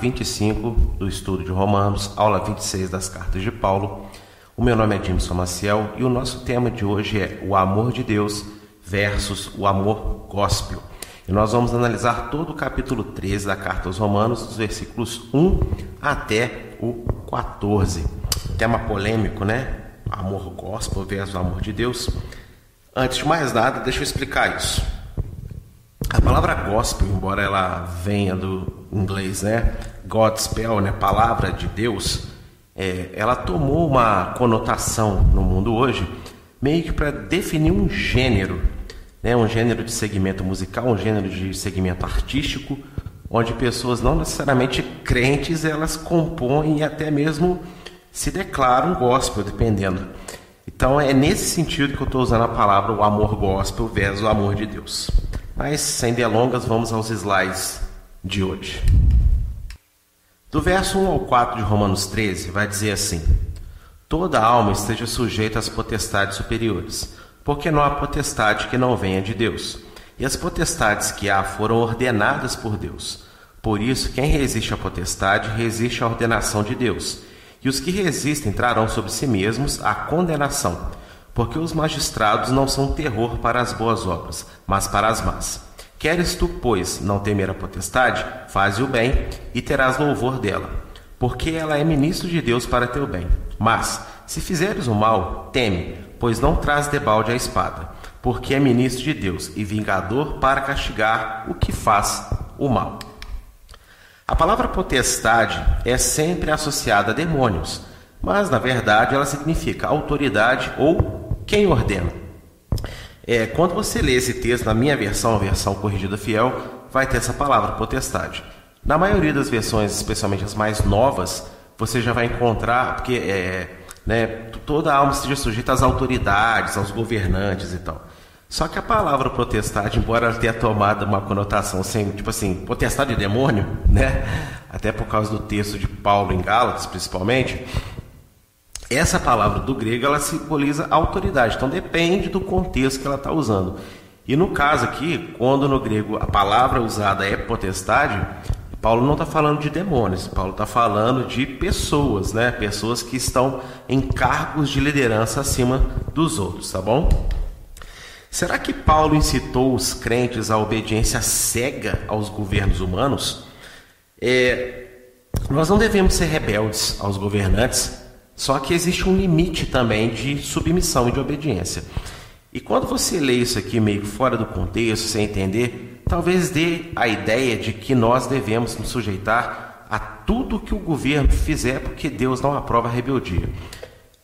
25 do estudo de Romanos, aula 26 das cartas de Paulo. O meu nome é Jameson Maciel e o nosso tema de hoje é o amor de Deus versus o amor gospel. E nós vamos analisar todo o capítulo 13 da carta aos Romanos, dos versículos 1 até o 14. Tema polêmico, né? Amor gospel versus amor de Deus. Antes de mais nada, deixa eu explicar isso. A palavra gospel, embora ela venha do inglês, né, Godspell, né, palavra de Deus, é, ela tomou uma conotação no mundo hoje meio que para definir um gênero, né, um gênero de segmento musical, um gênero de segmento artístico, onde pessoas não necessariamente crentes elas compõem e até mesmo se declaram gospel, dependendo. Então é nesse sentido que eu estou usando a palavra o amor gospel versus o amor de Deus. Mas sem delongas, vamos aos slides de hoje. Do verso 1 ao 4 de Romanos 13, vai dizer assim: Toda alma esteja sujeita às potestades superiores, porque não há potestade que não venha de Deus. E as potestades que há foram ordenadas por Deus. Por isso, quem resiste à potestade resiste à ordenação de Deus. E os que resistem trarão sobre si mesmos a condenação porque os magistrados não são terror para as boas obras, mas para as más. Queres tu, pois, não temer a potestade? Faze o bem e terás louvor dela, porque ela é ministro de Deus para teu bem. Mas, se fizeres o mal, teme, pois não traz debalde a espada, porque é ministro de Deus e vingador para castigar o que faz o mal. A palavra potestade é sempre associada a demônios, mas na verdade ela significa autoridade ou quem ordena? É, quando você lê esse texto na minha versão, a versão corrigida fiel, vai ter essa palavra potestade. Na maioria das versões, especialmente as mais novas, você já vai encontrar, porque é, né, toda alma esteja sujeita às autoridades, aos governantes e tal. Só que a palavra potestade, embora ela tenha tomado uma conotação assim, tipo assim, potestade de demônio, né? Até por causa do texto de Paulo em Gálatas, principalmente, essa palavra do grego ela simboliza autoridade, então depende do contexto que ela está usando. E no caso aqui, quando no grego a palavra usada é potestade, Paulo não está falando de demônios, Paulo está falando de pessoas, né? Pessoas que estão em cargos de liderança acima dos outros, tá bom? Será que Paulo incitou os crentes à obediência cega aos governos humanos? É, nós não devemos ser rebeldes aos governantes, só que existe um limite também de submissão e de obediência. E quando você lê isso aqui meio fora do contexto, sem entender, talvez dê a ideia de que nós devemos nos sujeitar a tudo que o governo fizer porque Deus não aprova a rebeldia.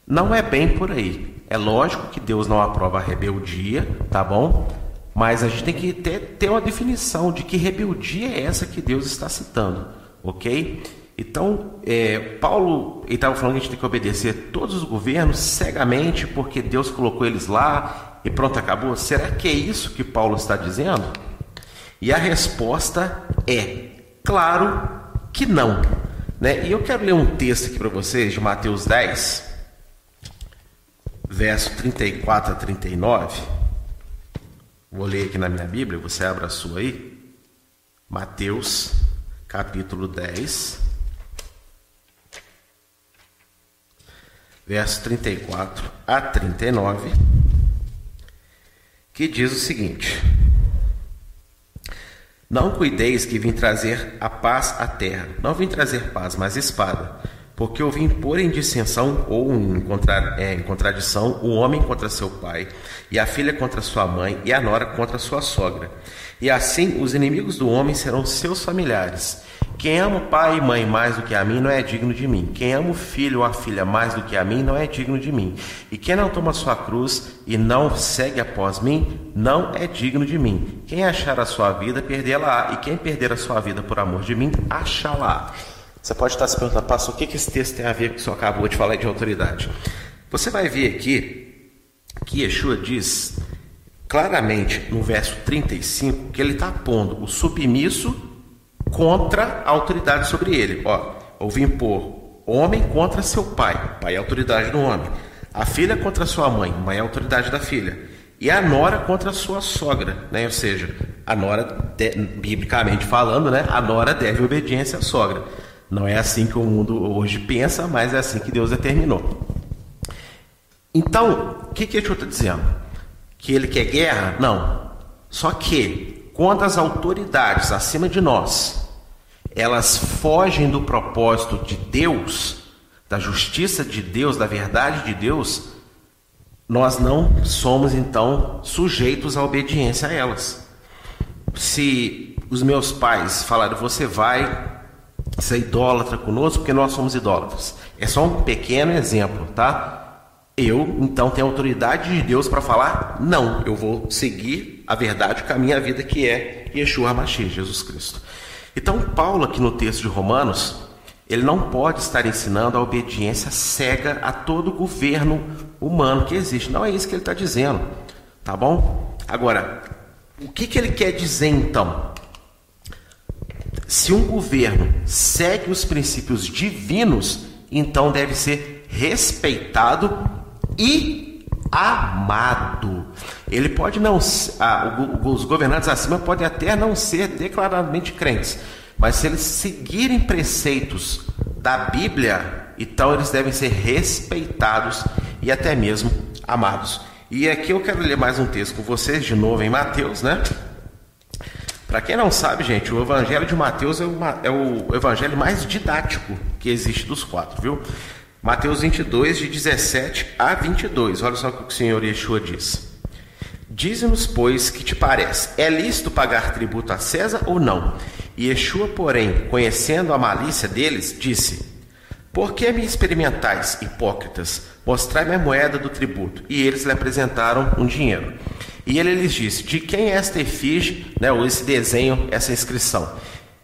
Não é bem por aí. É lógico que Deus não aprova a rebeldia, tá bom? Mas a gente tem que ter, ter uma definição de que rebeldia é essa que Deus está citando, ok? Então, é, Paulo estava falando que a gente tem que obedecer todos os governos cegamente porque Deus colocou eles lá e pronto, acabou. Será que é isso que Paulo está dizendo? E a resposta é claro que não. Né? E eu quero ler um texto aqui para vocês de Mateus 10, verso 34 a 39. Vou ler aqui na minha Bíblia, você abre a sua aí. Mateus, capítulo 10, verso 34 a 39, que diz o seguinte: Não cuideis que vim trazer a paz à terra, não vim trazer paz, mas espada, porque eu vim pôr em dissensão ou em, contra, é, em contradição o homem contra seu pai, e a filha contra sua mãe, e a nora contra sua sogra. E assim os inimigos do homem serão seus familiares. Quem ama pai e mãe mais do que a mim não é digno de mim. Quem ama o filho ou a filha mais do que a mim não é digno de mim. E quem não toma sua cruz e não segue após mim não é digno de mim. Quem achar a sua vida, perdê-la-á. E quem perder a sua vida por amor de mim, achá-la. Você pode estar se perguntando, pastor, o que esse texto tem a ver com o que senhor acabou de falar de autoridade? Você vai ver aqui que Yeshua diz claramente no verso 35 que ele está pondo o submisso contra a autoridade sobre ele. Ó, houve impor homem contra seu pai, pai é autoridade do homem. A filha contra sua mãe, mãe é autoridade da filha. E a nora contra sua sogra, né? ou seja, a nora, de, biblicamente falando, né, a nora deve obediência à sogra. Não é assim que o mundo hoje pensa, mas é assim que Deus determinou. Então, o que, que Yeshua está dizendo? Que ele quer guerra? Não. Só que, quando as autoridades acima de nós, elas fogem do propósito de Deus, da justiça de Deus, da verdade de Deus, nós não somos então sujeitos à obediência a elas. Se os meus pais falarem, você vai ser idólatra conosco porque nós somos idólatras. É só um pequeno exemplo, tá? Eu, então, tenho autoridade de Deus para falar? Não, eu vou seguir a verdade, o caminho, a vida que é Yeshua HaMashiach, Jesus Cristo. Então, Paulo, aqui no texto de Romanos, ele não pode estar ensinando a obediência cega a todo governo humano que existe. Não é isso que ele está dizendo, tá bom? Agora, o que, que ele quer dizer então? Se um governo segue os princípios divinos, então deve ser respeitado e amado. Ele pode não, ah, os governantes acima podem até não ser declaradamente crentes, mas se eles seguirem preceitos da Bíblia, então eles devem ser respeitados e até mesmo amados. E aqui eu quero ler mais um texto com vocês de novo em Mateus, né? Para quem não sabe, gente, o Evangelho de Mateus é, uma, é, o evangelho mais didático que existe dos quatro, viu? Mateus 22, de 17 a 22. Olha só o que o Senhor Yeshua diz. Dize-nos, pois, que te parece? É lícito pagar tributo a César ou não? E Yeshua, porém, conhecendo a malícia deles, disse: Por que me experimentais, hipócritas? Mostrai-me a moeda do tributo. E eles lhe apresentaram um dinheiro. E ele lhes disse: De quem é esta efígie, né, ou esse desenho, essa inscrição?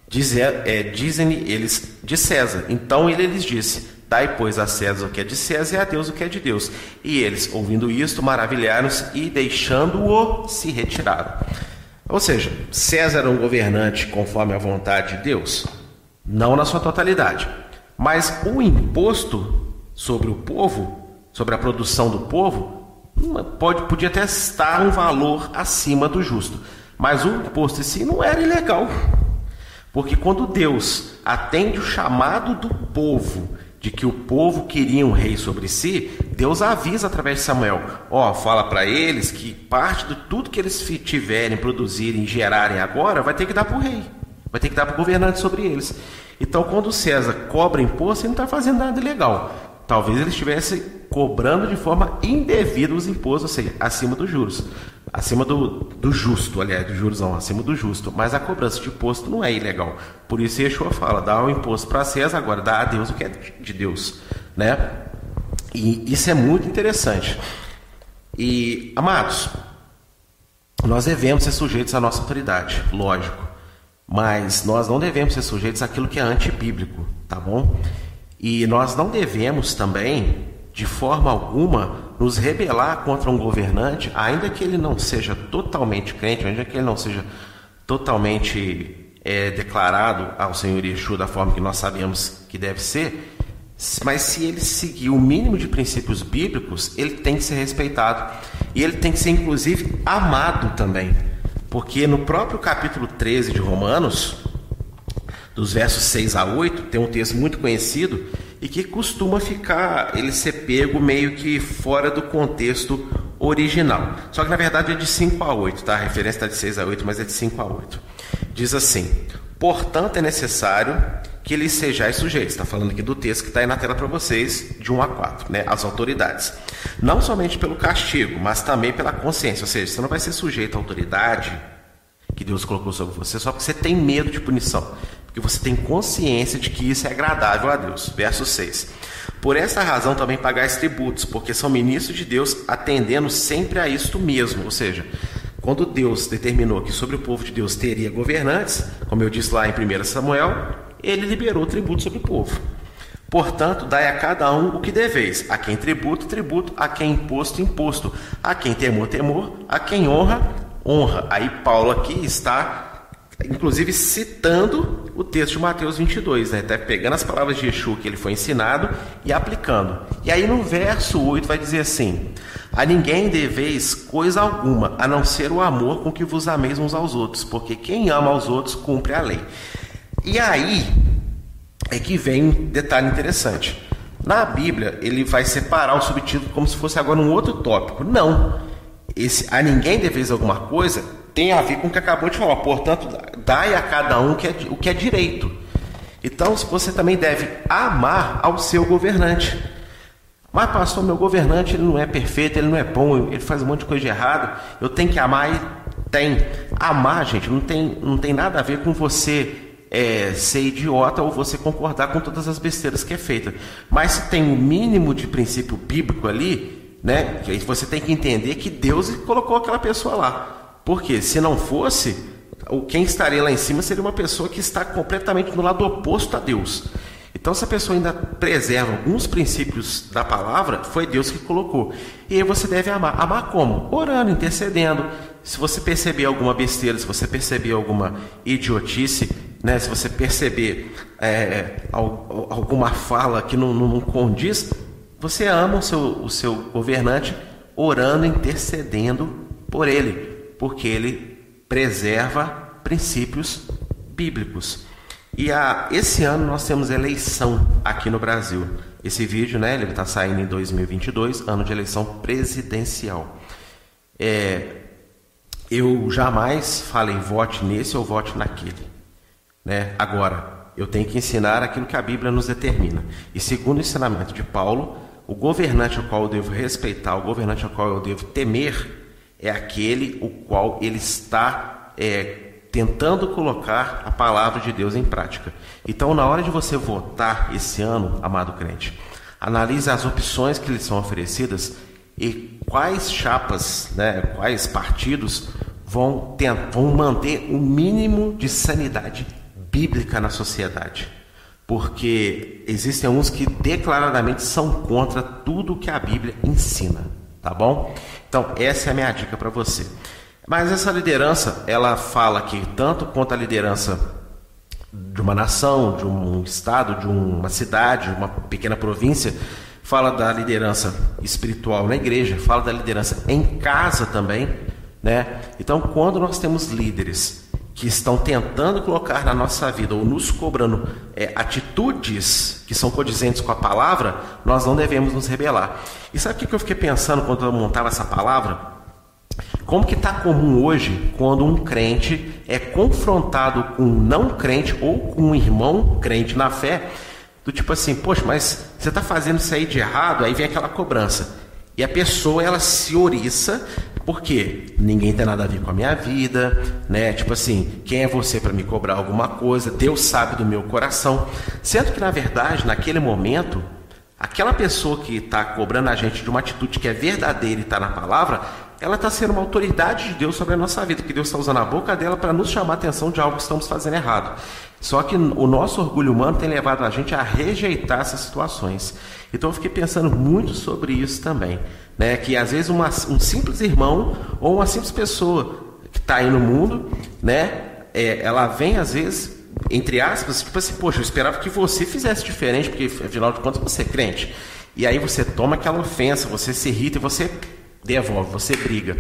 Diz, é, dizem eles de César. Então ele lhes disse: Dai, pois, a César o que é de César e a Deus o que é de Deus. E eles, ouvindo isto, maravilharam-se e, deixando-o, se retiraram. Ou seja, César era um governante conforme a vontade de Deus? Não na sua totalidade. Mas o imposto sobre o povo, sobre a produção do povo, pode, podia até estar um valor acima do justo. Mas o imposto em si não era ilegal. Porque quando Deus atende o chamado do povo de que o povo queria um rei sobre si, Deus avisa através de Samuel: ó, oh, fala para eles que parte de tudo que eles tiverem, produzirem, gerarem agora, vai ter que dar para o rei, vai ter que dar para o governante sobre eles. Então, quando César cobra imposto, ele não está fazendo nada ilegal. Talvez ele estivesse cobrando de forma indevida os impostos, ou seja, acima dos juros. Acima do, do justo, aliás, dos juros não, acima do justo. Mas a cobrança de imposto não é ilegal. Por isso Yeshua fala, dá o imposto para César, agora dá a Deus o que é de Deus. Né? E isso é muito interessante. E, amados, nós devemos ser sujeitos à nossa autoridade, lógico. Mas nós não devemos ser sujeitos àquilo que é antibíblico, tá bom? E nós não devemos também, de forma alguma, nos rebelar contra um governante, ainda que ele não seja totalmente crente, ainda que ele não seja totalmente é, declarado ao Senhor Yeshua da forma que nós sabemos que deve ser, mas se ele seguir o mínimo de princípios bíblicos, ele tem que ser respeitado. E ele tem que ser, inclusive, amado também. Porque no próprio capítulo 13 de Romanos, dos versos 6 a 8, tem um texto muito conhecido e que costuma ficar, ele ser pego meio que fora do contexto original. Só que na verdade é de 5 a 8, tá? A referência está de 6 a 8, mas é de 5 a 8. Diz assim: Portanto, é necessário que lhes sejais sujeitos. Está falando aqui do texto que está aí na tela para vocês, de 1 a 4, né? As autoridades. Não somente pelo castigo, mas também pela consciência. Ou seja, você não vai ser sujeito à autoridade que Deus colocou sobre você só porque você tem medo de punição porque você tem consciência de que isso é agradável a Deus. Verso 6. Por essa razão também pagais tributos, porque são ministros de Deus, atendendo sempre a isto mesmo. Ou seja, quando Deus determinou que sobre o povo de Deus teria governantes, como eu disse lá em 1 Samuel, ele liberou tributo sobre o povo. Portanto, dai a cada um o que deveis: a quem tributo, tributo, a quem imposto, imposto, a quem temor, temor, a quem honra, honra. Aí Paulo aqui está inclusive citando o texto de Mateus 22, né? Até pegando as palavras de Yeshua que ele foi ensinado e aplicando. E aí no verso 8 vai dizer assim: A ninguém deveis coisa alguma, a não ser o amor com que vos ameis uns aos outros, porque quem ama aos outros cumpre a lei. E aí é que vem um detalhe interessante. Na Bíblia, ele vai separar o subtítulo como se fosse agora um outro tópico. Não. Esse a ninguém deveis alguma coisa tem a ver com o que acabou de falar. Portanto, dai a cada um que é, o que é direito. Então, você também deve amar ao seu governante. Mas, pastor, meu governante ele não é perfeito, ele não é bom, ele faz um monte de coisa de errado. Eu tenho que amar e tem. Amar, gente, não tem, não tem nada a ver com você é, ser idiota ou você concordar com todas as besteiras que é feita. Mas se tem um mínimo de princípio bíblico ali, né? Você tem que entender que Deus colocou aquela pessoa lá. Porque se não fosse, quem estaria lá em cima seria uma pessoa que está completamente no lado oposto a Deus. Então, se a pessoa ainda preserva alguns princípios da palavra, foi Deus que colocou. E aí você deve amar. Amar como? Orando, intercedendo. Se você perceber alguma besteira, se você perceber alguma idiotice, né? se você perceber é, alguma fala que não, não, condiz, você ama o seu, o seu governante orando, intercedendo por ele porque ele preserva princípios bíblicos. E a, esse ano nós temos eleição aqui no Brasil. Esse vídeo, né, ele está saindo em 2022, ano de eleição presidencial. É, eu jamais falei vote nesse ou vote naquele. Né? Agora, eu tenho que ensinar aquilo que a Bíblia nos determina. E segundo o ensinamento de Paulo, o governante ao qual eu devo respeitar, o governante ao qual eu devo temer, é aquele o qual ele está é, tentando colocar a palavra de Deus em prática. Então, na hora de você votar esse ano, amado crente, analise as opções que lhe são oferecidas e quais chapas, né, quais partidos vão, tentar, vão manter o um mínimo de sanidade bíblica na sociedade. Porque existem uns que declaradamente são contra tudo que a Bíblia ensina, tá bom? Então, essa é a minha dica para você. Mas essa liderança, ela fala que tanto quanto a liderança de uma nação, de um estado, de uma cidade, uma pequena província, fala da liderança espiritual na igreja, fala da liderança em casa também, né? Então, quando nós temos líderes que estão tentando colocar na nossa vida ou nos cobrando é, atitudes que são condizentes com a palavra, nós não devemos nos rebelar. E sabe o que eu fiquei pensando quando eu montava essa palavra? Como que está comum hoje quando um crente é confrontado com um não crente ou com um irmão crente na fé, do tipo assim, poxa, mas você está fazendo isso aí de errado, aí vem aquela cobrança. E a pessoa ela se oriça porque ninguém tem nada a ver com a minha vida, né? Tipo assim, quem é você para me cobrar alguma coisa? Deus sabe do meu coração. Sendo que na verdade, naquele momento, Aquela pessoa que está cobrando a gente de uma atitude que é verdadeira e está na palavra, ela está sendo uma autoridade de Deus sobre a nossa vida, que Deus está usando a boca dela para nos chamar a atenção de algo que estamos fazendo errado. Só que o nosso orgulho humano tem levado a gente a rejeitar essas situações. Então eu fiquei pensando muito sobre isso também. Né? Que às vezes uma, um simples irmão ou uma simples pessoa que está aí no mundo, né? É, ela vem às vezes entre aspas, tipo assim, poxa, eu esperava que você fizesse diferente, porque afinal de contas você é crente. E aí você toma aquela ofensa, você se irrita e você devolve, você briga.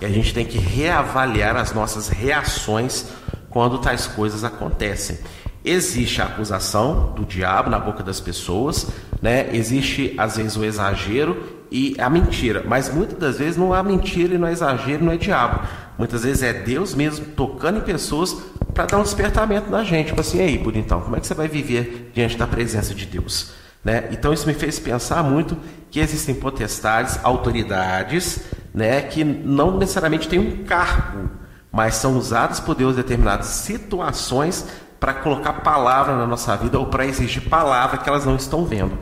E a gente tem que reavaliar as nossas reações quando tais coisas acontecem. Existe a acusação do diabo na boca das pessoas, né? Existe às vezes o exagero e a mentira, mas muitas das vezes não há mentira e não é exagero, não é diabo. Muitas vezes é Deus mesmo tocando em pessoas para dar um despertamento na gente. Tipo assim, aí, bonitão, como é que você vai viver diante da presença de Deus? Né? Então isso me fez pensar muito que existem potestades, autoridades, né, que não necessariamente têm um cargo, mas são usadas por Deus em determinadas situações para colocar palavra na nossa vida ou para exigir palavra que elas não estão vendo.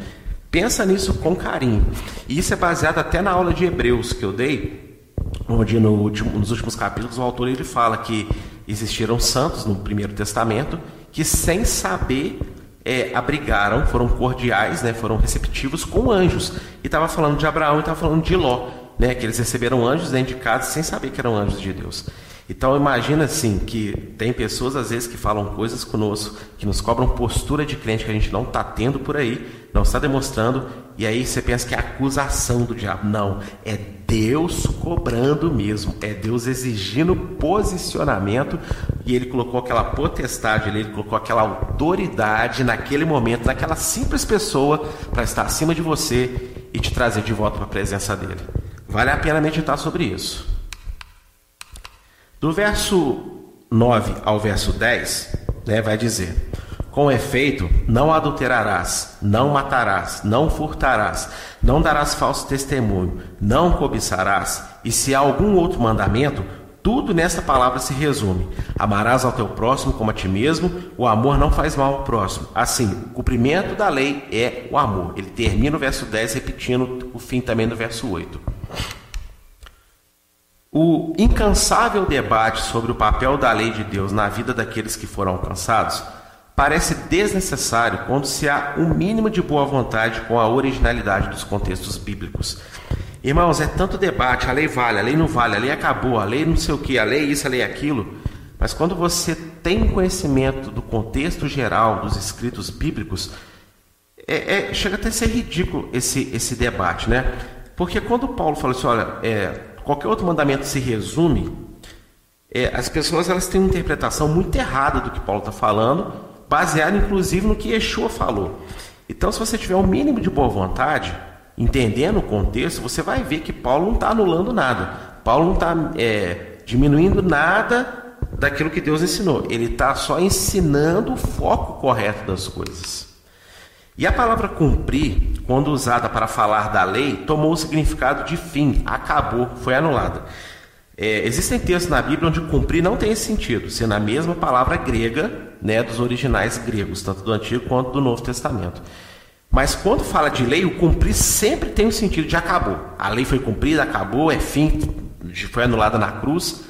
Pensa nisso com carinho. E isso é baseado até na aula de Hebreus que eu dei, onde no último, nos últimos capítulos o autor ele fala que existiram santos no Primeiro Testamento que, sem saber, é, abrigaram, foram cordiais, né, foram receptivos com anjos. E estava falando de Abraão e estava falando de Ló, né, que eles receberam anjos dentro de casa sem saber que eram anjos de Deus. Então imagina assim que tem pessoas às vezes que falam coisas conosco, que nos cobram postura de crente que a gente não está tendo por aí, não está demonstrando, e aí você pensa que é acusação do diabo. Não, é Deus cobrando mesmo, é Deus exigindo posicionamento, e ele colocou aquela potestade, ele colocou aquela autoridade naquele momento, naquela simples pessoa, para estar acima de você e te trazer de volta para a presença dele. Vale a pena meditar sobre isso. Do verso 9 ao verso 10, né, vai dizer: Com efeito, não adulterarás, não matarás, não furtarás, não darás falso testemunho, não cobiçarás, e se há algum outro mandamento, tudo nessa palavra se resume: amarás ao teu próximo como a ti mesmo. O amor não faz mal ao próximo. Assim, o cumprimento da lei é o amor. Ele termina o verso 10 repetindo o fim também do verso 8. O incansável debate sobre o papel da lei de Deus na vida daqueles que foram alcançados parece desnecessário quando se há um mínimo de boa vontade com a originalidade dos contextos bíblicos. Irmãos, é tanto debate, a lei vale, a lei não vale, a lei acabou, a lei não sei o que, a lei isso, a lei aquilo. Mas quando você tem conhecimento do contexto geral dos escritos bíblicos, é, é, chega até a ser ridículo esse, esse debate, né? Porque quando Paulo fala assim, olha, é, qualquer outro mandamento se resume, é, as pessoas elas têm uma interpretação muito errada do que Paulo está falando, baseada inclusive no que Yeshua falou. Então, se você tiver um mínimo de boa vontade, entendendo o contexto, você vai ver que Paulo não está anulando nada. Paulo não está é, diminuindo nada daquilo que Deus ensinou. Ele está só ensinando o foco correto das coisas. E a palavra cumprir, quando usada para falar da lei, tomou o significado de fim, acabou, foi anulada. É, existem textos na Bíblia onde cumprir não tem esse sentido, sendo a mesma palavra grega né, dos originais gregos, tanto do Antigo quanto do Novo Testamento. Mas quando fala de lei, o cumprir sempre tem o sentido de acabou. A lei foi cumprida, acabou, é fim, foi anulada na cruz.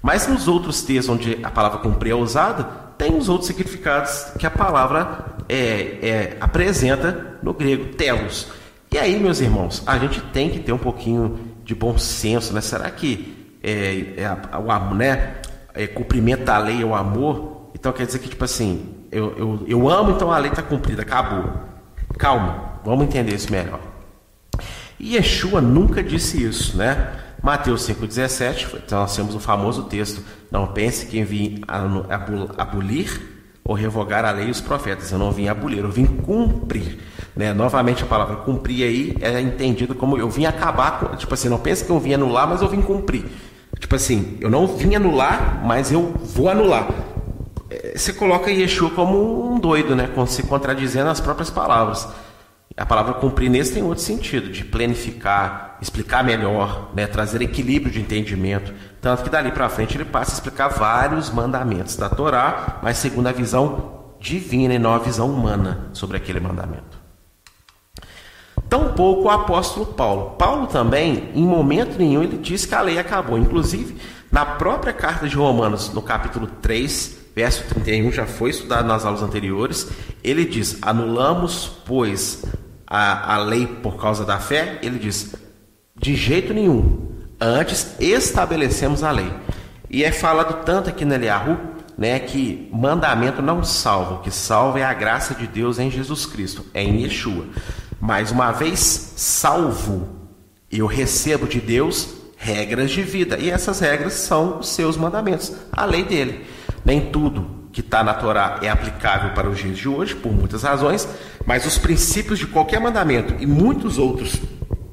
Mas nos outros textos onde a palavra cumprir é usada, tem os outros significados que a palavra é, é, apresenta no grego, telos. E aí, meus irmãos, a gente tem que ter um pouquinho de bom senso, né? Será que é, é o amor, né? É, cumprimento da lei é o amor? Então quer dizer que, tipo assim, eu, eu, eu amo, então a lei está cumprida, acabou. Calma, vamos entender isso melhor. E Yeshua nunca disse isso, né? Mateus 5,17, então nós temos o famoso texto: Não pense que vim abolir ou revogar a lei e os profetas. Eu não vim abolir, eu vim cumprir. Né? Novamente a palavra cumprir aí é entendido como eu vim acabar. Tipo assim, não pense que eu vim anular, mas eu vim cumprir. Tipo assim, eu não vim anular, mas eu vou anular. É, você coloca Yeshua como um doido, né? Se contradizendo as próprias palavras. A palavra cumprir nesse tem outro sentido, de planificar, explicar melhor, né, trazer equilíbrio de entendimento. Tanto que dali para frente ele passa a explicar vários mandamentos da Torá, mas segundo a visão divina e não a visão humana sobre aquele mandamento. Tampouco o apóstolo Paulo. Paulo também, em momento nenhum, ele diz que a lei acabou. Inclusive, na própria carta de Romanos, no capítulo 3, verso 31, já foi estudado nas aulas anteriores, ele diz: Anulamos, pois, a, a lei por causa da fé? Ele diz: de jeito nenhum. Antes estabelecemos a lei. E é falado tanto aqui no Eliahu, né, que mandamento não salva, o que salva é a graça de Deus em Jesus Cristo, é em Yeshua. Mas uma vez salvo, eu recebo de Deus regras de vida, e essas regras são os seus mandamentos, a lei dele. Nem tudo que está na Torá é aplicável para os dias de hoje, por muitas razões, mas os princípios de qualquer mandamento e muitos outros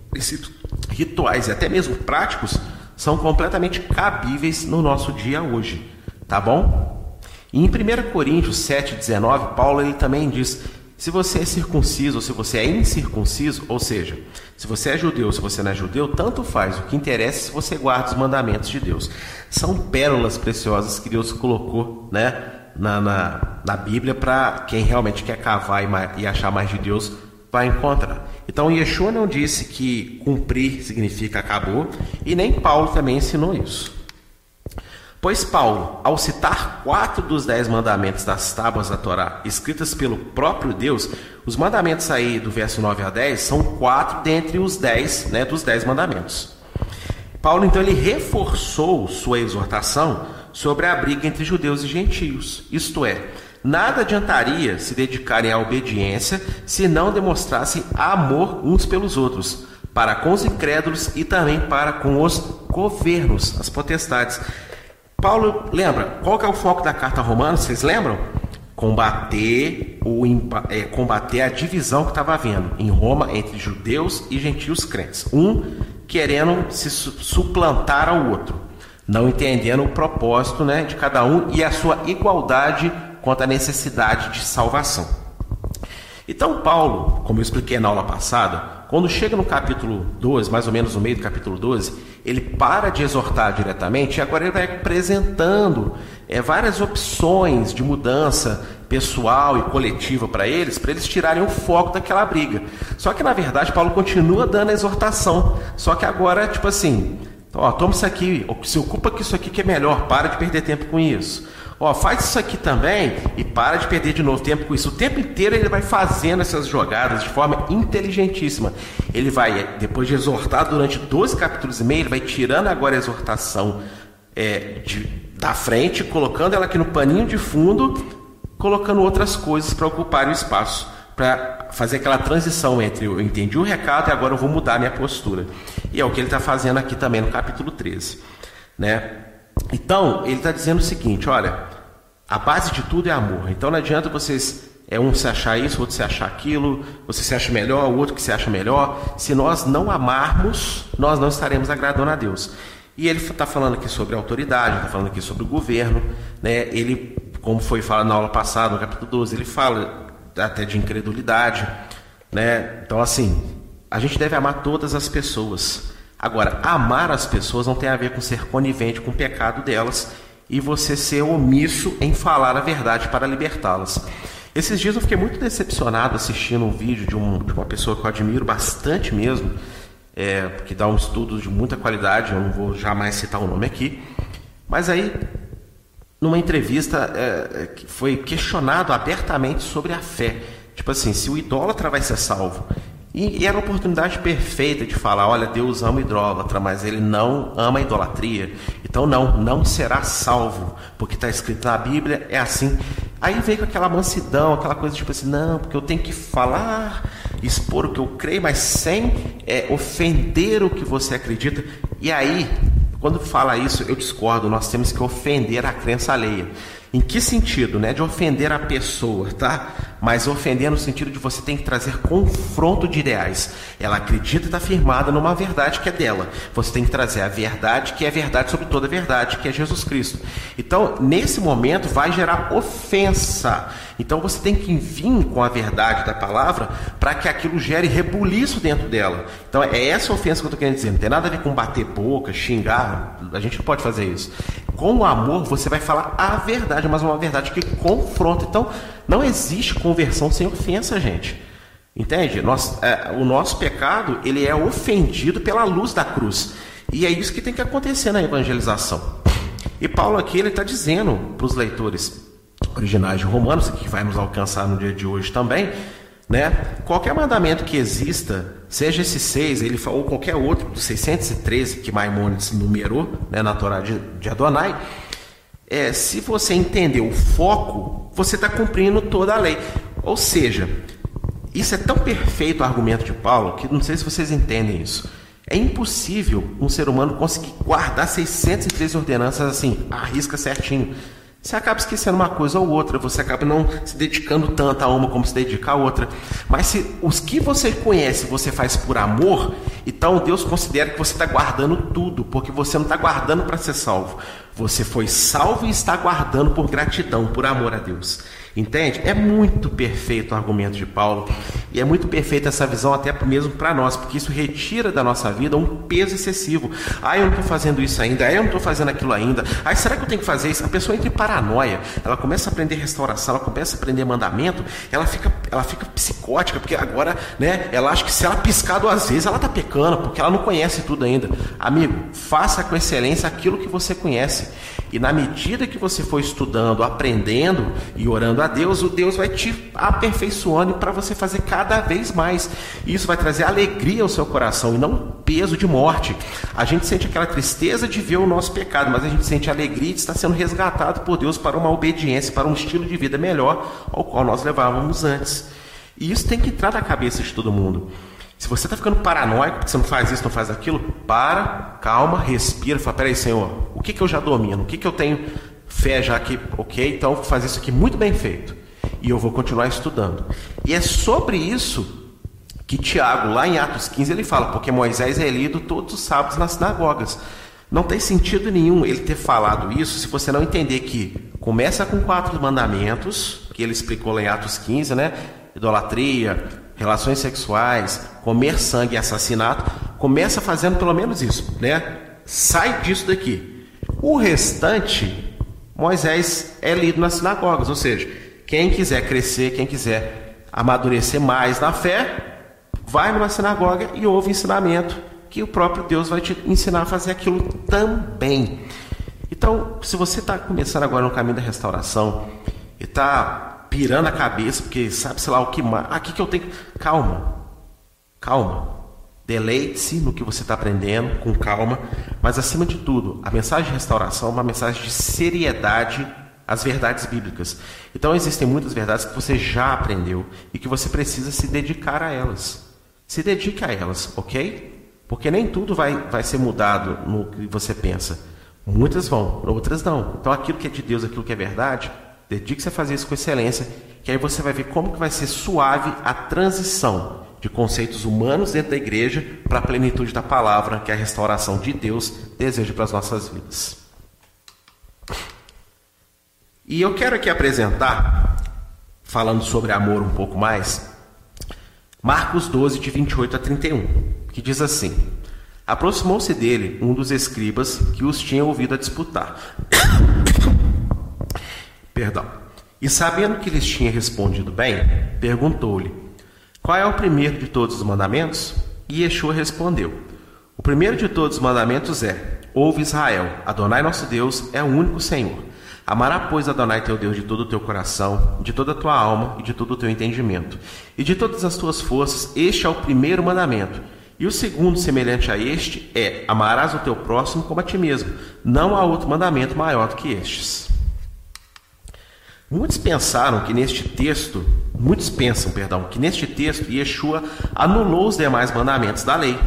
princípios rituais e até mesmo práticos são completamente cabíveis no nosso dia hoje, tá bom? E em 1 Coríntios 7,19, Paulo ele também diz: se você é circunciso ou se você é incircunciso, ou seja, se você é judeu ou se você não é judeu, tanto faz. O que interessa é se você guarda os mandamentos de Deus. São pérolas preciosas que Deus colocou, né? na, na, na Bíblia para quem realmente quer cavar e, e achar mais de Deus vai encontrar. Então Yeshua não disse que cumprir significa acabou e nem Paulo também ensinou isso. Pois Paulo, ao citar quatro dos dez mandamentos das tábuas da Torá, escritas pelo próprio Deus, os mandamentos aí do verso 9 a 10 são quatro dentre os dez, né, dos dez mandamentos. Paulo então ele reforçou sua exortação sobre a briga entre judeus e gentios. Isto é, nada adiantaria se dedicarem à obediência se não demonstrassem amor uns pelos outros, para com os incrédulos e também para com os governos, as potestades. Paulo, lembra, qual que é o foco da carta romana? Vocês lembram? Combater, o, é, combater a divisão que estava havendo em Roma entre judeus e gentios crentes. Um querendo se suplantar ao outro, não entendendo o propósito né, de cada um e a sua igualdade quanto à necessidade de salvação. Então, Paulo, como eu expliquei na aula passada, quando chega no capítulo 12, mais ou menos no meio do capítulo 12, ele para de exortar diretamente e agora ele vai apresentando é, várias opções de mudança pessoal e coletiva para eles, para eles tirarem o foco daquela briga. Só que na verdade Paulo continua dando a exortação, só que agora, tipo assim, ó, toma isso aqui, se ocupa com isso aqui que é melhor, para de perder tempo com isso. Ó, faz isso aqui também e para de perder de novo tempo com isso. O tempo inteiro ele vai fazendo essas jogadas de forma inteligentíssima. Ele vai, depois de exortar durante 12 capítulos e meio, ele vai tirando agora a exortação é, de, da frente, colocando ela aqui no paninho de fundo, colocando outras coisas para ocupar o espaço. Para fazer aquela transição entre eu entendi o recado e agora eu vou mudar minha postura. E é o que ele está fazendo aqui também no capítulo 13. Né? Então, ele está dizendo o seguinte: olha, a base de tudo é amor. Então não adianta vocês é um se achar isso, outro se achar aquilo, você se acha melhor, o outro que se acha melhor. Se nós não amarmos, nós não estaremos agradando a Deus. E ele está falando aqui sobre autoridade, está falando aqui sobre o governo, né? Ele, como foi falado na aula passada, no capítulo 12, ele fala até de incredulidade, né? Então assim, a gente deve amar todas as pessoas. Agora, amar as pessoas não tem a ver com ser conivente com o pecado delas e você ser omisso em falar a verdade para libertá-las. Esses dias eu fiquei muito decepcionado assistindo um vídeo de, um, de uma pessoa que eu admiro bastante mesmo, é, que dá um estudo de muita qualidade, eu não vou jamais citar o nome aqui, mas aí, numa entrevista, é, é foi questionado abertamente sobre a fé. Tipo assim, se o idólatra vai ser salvo e, e, era a oportunidade perfeita de falar: olha, Deus ama idólatra, mas ele não ama a idolatria. Então, não, não será salvo, porque está escrito na Bíblia, é assim. Aí veio com aquela mansidão, aquela coisa tipo assim: não, porque eu tenho que falar, expor o que eu creio, mas sem é, ofender o que você acredita. E aí, quando fala isso, eu discordo, nós temos que ofender a crença alheia. Em que sentido? Né? De ofender a pessoa, tá? Mas ofender no sentido de você tem que trazer confronto de ideais. Ela acredita e está firmada numa verdade que é dela. Você tem que trazer a verdade que é verdade sobre toda a verdade, que é Jesus Cristo. Então, nesse momento, vai gerar ofensa. Então, você tem que vir com a verdade da palavra para que aquilo gere rebuliço dentro dela. Então, é essa ofensa que eu estou querendo dizer. Não tem nada a ver com bater boca, xingar. A gente não pode fazer isso. Com o amor, você vai falar a verdade, mas uma verdade que confronta. Então, não existe conversão sem ofensa, gente. Entende? Nós, é, o nosso pecado ele é ofendido pela luz da cruz. E é isso que tem que acontecer na evangelização. E Paulo aqui ele está dizendo para os leitores originais de Romanos, que vai nos alcançar no dia de hoje também, né? Qualquer mandamento que exista, seja esse seis, ele ou qualquer outro dos 613 que Maimônides numerou, né, na Torá de, de Adonai, é, se você entender o foco, você está cumprindo toda a lei. Ou seja, isso é tão perfeito o argumento de Paulo que não sei se vocês entendem isso. É impossível um ser humano conseguir guardar 613 ordenanças assim, arrisca certinho. Você acaba esquecendo uma coisa ou outra, você acaba não se dedicando tanto a uma como se dedica a outra. Mas se os que você conhece você faz por amor, então Deus considera que você está guardando tudo, porque você não está guardando para ser salvo. Você foi salvo e está guardando por gratidão, por amor a Deus. Entende? É muito perfeito o argumento de Paulo e é muito perfeita essa visão até mesmo para nós, porque isso retira da nossa vida um peso excessivo. Ah, eu não estou fazendo isso ainda, ah, eu não estou fazendo aquilo ainda. Ah, será que eu tenho que fazer isso? A pessoa entra em paranoia, ela começa a aprender restauração, ela começa a aprender mandamento, ela fica, ela fica psicótica, porque agora, né, ela acha que se ela piscar duas vezes, ela está pecando, porque ela não conhece tudo ainda. Amigo, faça com excelência aquilo que você conhece. E na medida que você for estudando, aprendendo e orando a Deus, o Deus vai te aperfeiçoando para você fazer cada vez mais. E isso vai trazer alegria ao seu coração e não peso de morte. A gente sente aquela tristeza de ver o nosso pecado, mas a gente sente alegria de estar sendo resgatado por Deus para uma obediência, para um estilo de vida melhor ao qual nós levávamos antes. E isso tem que entrar na cabeça de todo mundo. Se você está ficando paranoico, porque você não faz isso, não faz aquilo, para, calma, respira, fala, peraí, Senhor, o que, que eu já domino? O que, que eu tenho fé já que, ok, então vou fazer isso aqui muito bem feito. E eu vou continuar estudando. E é sobre isso que Tiago, lá em Atos 15, ele fala, porque Moisés é lido todos os sábados nas sinagogas. Não tem sentido nenhum ele ter falado isso se você não entender que começa com quatro mandamentos, que ele explicou lá em Atos 15, né? Idolatria, relações sexuais, comer sangue e assassinato, começa fazendo pelo menos isso, né? Sai disso daqui. O restante, Moisés é lido nas sinagogas, ou seja, quem quiser crescer, quem quiser amadurecer mais na fé, vai numa sinagoga e ouve ensinamento que o próprio Deus vai te ensinar a fazer aquilo também. Então, se você está começando agora no caminho da restauração e está pirando a cabeça, porque sabe, sei lá, o que mais. Aqui que eu tenho. Calma. Calma. Deleite-se no que você está aprendendo, com calma. Mas, acima de tudo, a mensagem de restauração é uma mensagem de seriedade às verdades bíblicas. Então, existem muitas verdades que você já aprendeu e que você precisa se dedicar a elas. Se dedique a elas, ok? Porque nem tudo vai, vai ser mudado no que você pensa. Muitas vão, outras não. Então, aquilo que é de Deus, aquilo que é verdade, Dedique-se a fazer isso com excelência, que aí você vai ver como que vai ser suave a transição de conceitos humanos dentro da igreja para a plenitude da palavra, que é a restauração de Deus deseja para as nossas vidas. E eu quero aqui apresentar, falando sobre amor um pouco mais, Marcos 12, de 28 a 31, que diz assim: Aproximou-se dele um dos escribas que os tinha ouvido a disputar. Perdão. E sabendo que lhes tinha respondido bem, perguntou-lhe: Qual é o primeiro de todos os mandamentos? E Yeshua respondeu: O primeiro de todos os mandamentos é: Ouve Israel, Adonai nosso Deus é o único Senhor. Amará, pois, Adonai teu Deus de todo o teu coração, de toda a tua alma e de todo o teu entendimento, e de todas as tuas forças. Este é o primeiro mandamento. E o segundo, semelhante a este, é: Amarás o teu próximo como a ti mesmo. Não há outro mandamento maior do que estes. Muitos pensaram que neste texto, muitos pensam, perdão, que neste texto Yeshua anulou os demais mandamentos da lei,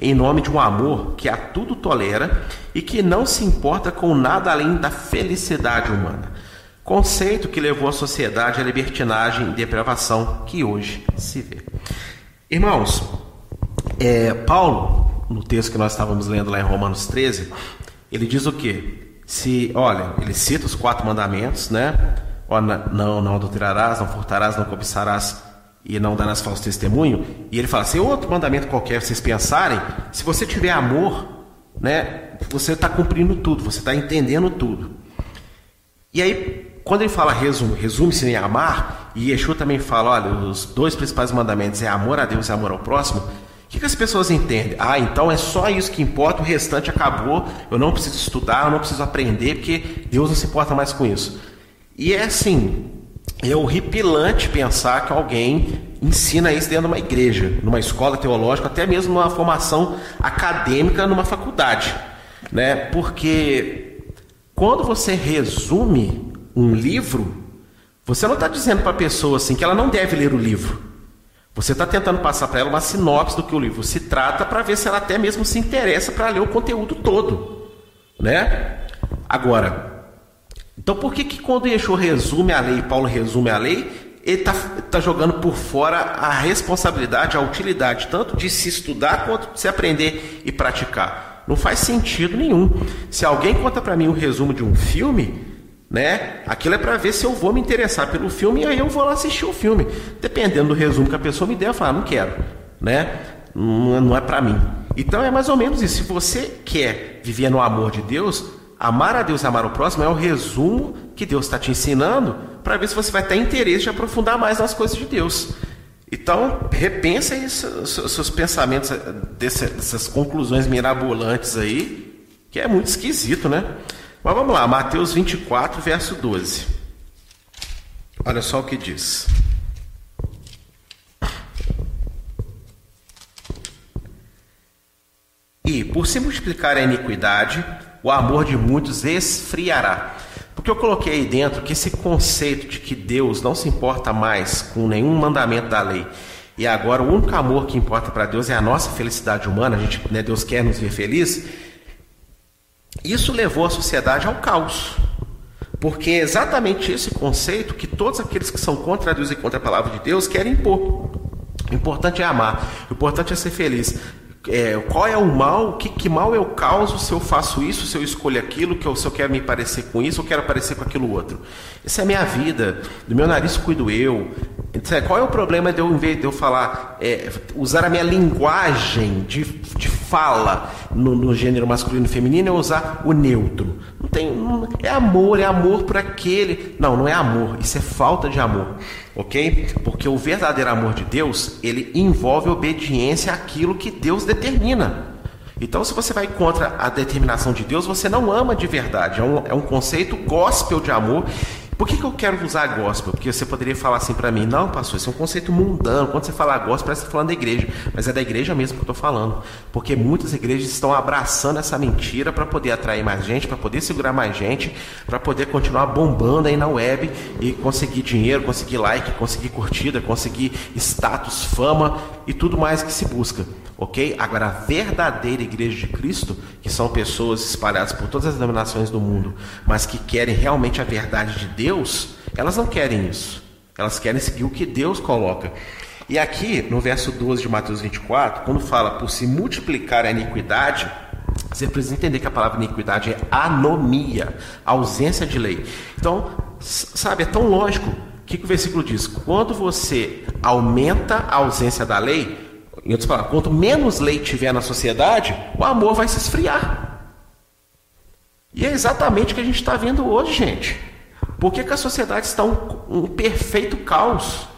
em nome de um amor que a tudo tolera e que não se importa com nada além da felicidade humana. Conceito que levou a sociedade à libertinagem e depravação que hoje se vê. Irmãos, é, Paulo, no texto que nós estávamos lendo lá em Romanos 13, ele diz o que? Se, olha, ele cita os quatro mandamentos, né? Ó, não, não adulterarás, não furtarás, não cobiçarás e não darás falso testemunho. E ele fala assim, outro mandamento qualquer vocês pensarem, se você tiver amor, né, você está cumprindo tudo, você está entendendo tudo. E aí, quando ele fala resume, resume-se em amar, e Yeshua também fala, olha, os dois principais mandamentos é amor a Deus e amor ao próximo, o que, que, as pessoas entendem? Ah, então é só isso que importa, o restante acabou, eu não preciso estudar, eu não preciso aprender, porque Deus não se importa mais com isso. E é assim, é horripilante pensar que alguém ensina isso dentro de uma igreja, numa escola teológica, até mesmo numa formação acadêmica numa faculdade, né? Porque quando você resume um livro, você não está dizendo para a pessoa assim que ela não deve ler o livro. Você está tentando passar para ela uma sinopse do que o livro se trata para ver se ela até mesmo se interessa para ler o conteúdo todo, né? Agora, então por que, que quando Yeshua resume a lei, Paulo resume a lei, ele está tá jogando por fora a responsabilidade, a utilidade, tanto de se estudar quanto de se aprender e praticar? Não faz sentido nenhum. Se alguém conta para mim o um resumo de um filme, né? Aquilo é para ver se eu vou me interessar pelo filme e aí eu vou lá assistir o filme. Dependendo do resumo que a pessoa me der, eu falo, ah, não quero, né? Não, não é para mim. Então é mais ou menos isso. Se você quer viver no amor de Deus, Amar a Deus e amar o próximo é o resumo que Deus está te ensinando para ver se você vai ter interesse de aprofundar mais nas coisas de Deus. Então, repensa aí seus, pensamentos dessas conclusões mirabolantes aí, que é muito esquisito, né? Mas vamos lá, Mateus 24, verso 12. Olha só o que diz. E, por se multiplicar a iniquidade, o amor de muitos esfriará. Porque eu coloquei aí dentro que esse conceito de que Deus não se importa mais com nenhum mandamento da lei e agora o único amor que importa para Deus é a nossa felicidade humana, a gente, né, Deus quer nos ver felizes. Isso levou a sociedade ao caos. Porque é exatamente esse conceito que todos aqueles que são contra Deus e contra a palavra de Deus querem impor. O importante é amar, o importante é ser feliz é, qual é o mal, que, que mal eu causo se eu faço isso, se eu escolho aquilo, que eu, se eu quero me parecer com isso, eu quero parecer com aquilo outro. Essa é a minha vida, do meu nariz cuido eu. Qual é o problema de eu, em vez de eu falar, é, usar a minha linguagem de, de fala no, no gênero masculino e feminino, eu usar o neutro? Não tem, não, é amor, é amor por aquele. Não, não é amor, isso é falta de amor ok? Porque o verdadeiro amor de Deus, ele envolve obediência àquilo que Deus determina. Então, se você vai contra a determinação de Deus, você não ama de verdade. É um, é um conceito gospel de amor por que, que eu quero usar gospel? Porque você poderia falar assim para mim, não, pastor, isso é um conceito mundano. Quando você fala gospel, parece que está falando da igreja. Mas é da igreja mesmo que eu estou falando. Porque muitas igrejas estão abraçando essa mentira para poder atrair mais gente, para poder segurar mais gente, para poder continuar bombando aí na web e conseguir dinheiro, conseguir like, conseguir curtida, conseguir status, fama e tudo mais que se busca ok? Agora, a verdadeira igreja de Cristo, que são pessoas espalhadas por todas as denominações do mundo, mas que querem realmente a verdade de Deus, elas não querem isso. Elas querem seguir o que Deus coloca. E aqui, no verso 12 de Mateus 24, quando fala por se multiplicar a iniquidade, você precisa entender que a palavra iniquidade é anomia, ausência de lei. Então, sabe, é tão lógico. O que, que o versículo diz? Quando você aumenta a ausência da lei, em outras palavras, quanto menos lei tiver na sociedade, o amor vai se esfriar. E é exatamente o que a gente está vendo hoje, gente. Por que, que a sociedade está um, um perfeito caos?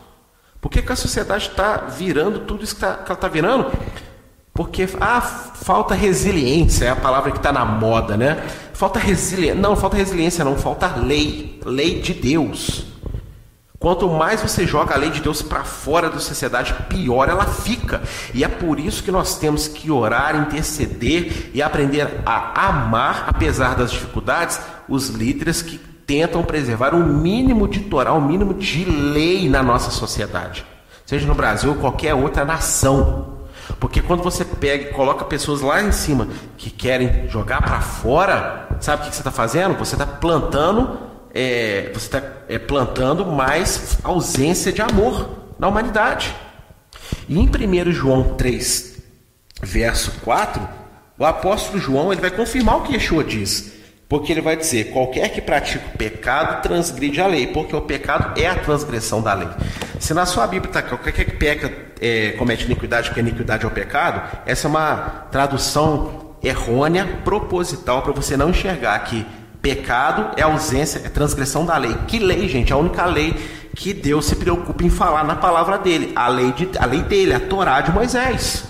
Por que, que a sociedade está virando tudo isso que, tá, que ela está virando? Porque ah, falta resiliência, é a palavra que está na moda, né? Falta resiliência. Não, falta resiliência, não, falta lei. Lei de Deus. Quanto mais você joga a lei de Deus para fora da sociedade, pior ela fica. E é por isso que nós temos que orar, interceder e aprender a amar, apesar das dificuldades, os líderes que tentam preservar o mínimo de Torá, o mínimo de lei na nossa sociedade, seja no Brasil ou qualquer outra nação. Porque quando você pega e coloca pessoas lá em cima que querem jogar para fora, sabe o que você está fazendo? Você está plantando é, você está é, plantando mais ausência de amor na humanidade. E em 1 João 3, verso 4, o apóstolo João ele vai confirmar o que Yeshua diz. Porque ele vai dizer: qualquer que pratica o pecado transgride a lei, porque o pecado é a transgressão da lei. Se na sua Bíblia está qualquer que peca é, comete iniquidade, porque iniquidade é o pecado, essa é uma tradução errônea, proposital, para você não enxergar que Pecado é ausência, é transgressão da lei. Que lei, gente? A única lei que Deus se preocupa em falar na palavra dele. A lei, de, a lei dele, a Torá de Moisés.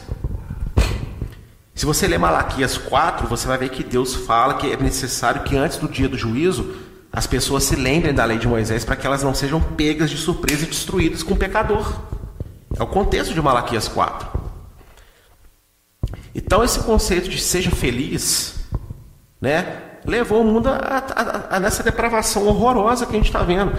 Se você ler Malaquias 4, você vai ver que Deus fala que é necessário que antes do dia do juízo as pessoas se lembrem da lei de Moisés para que elas não sejam pegas de surpresa e destruídas com o pecador. É o contexto de Malaquias 4. Então esse conceito de seja feliz, né? Levou o mundo a, a, a nessa depravação horrorosa que a gente está vendo.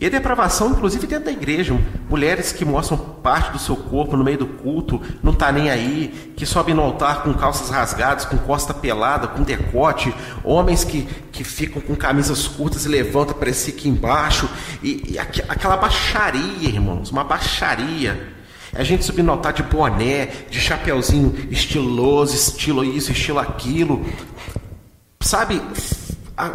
E a depravação, inclusive dentro da igreja, mulheres que mostram parte do seu corpo no meio do culto, não está nem aí, que sobem no altar com calças rasgadas, com costa pelada, com decote, homens que, que ficam com camisas curtas e levantam para esse aqui embaixo, e, e aquela baixaria, irmãos, uma baixaria. A gente subir no altar de boné, de chapeuzinho estiloso, estilo isso, estilo aquilo, sabe,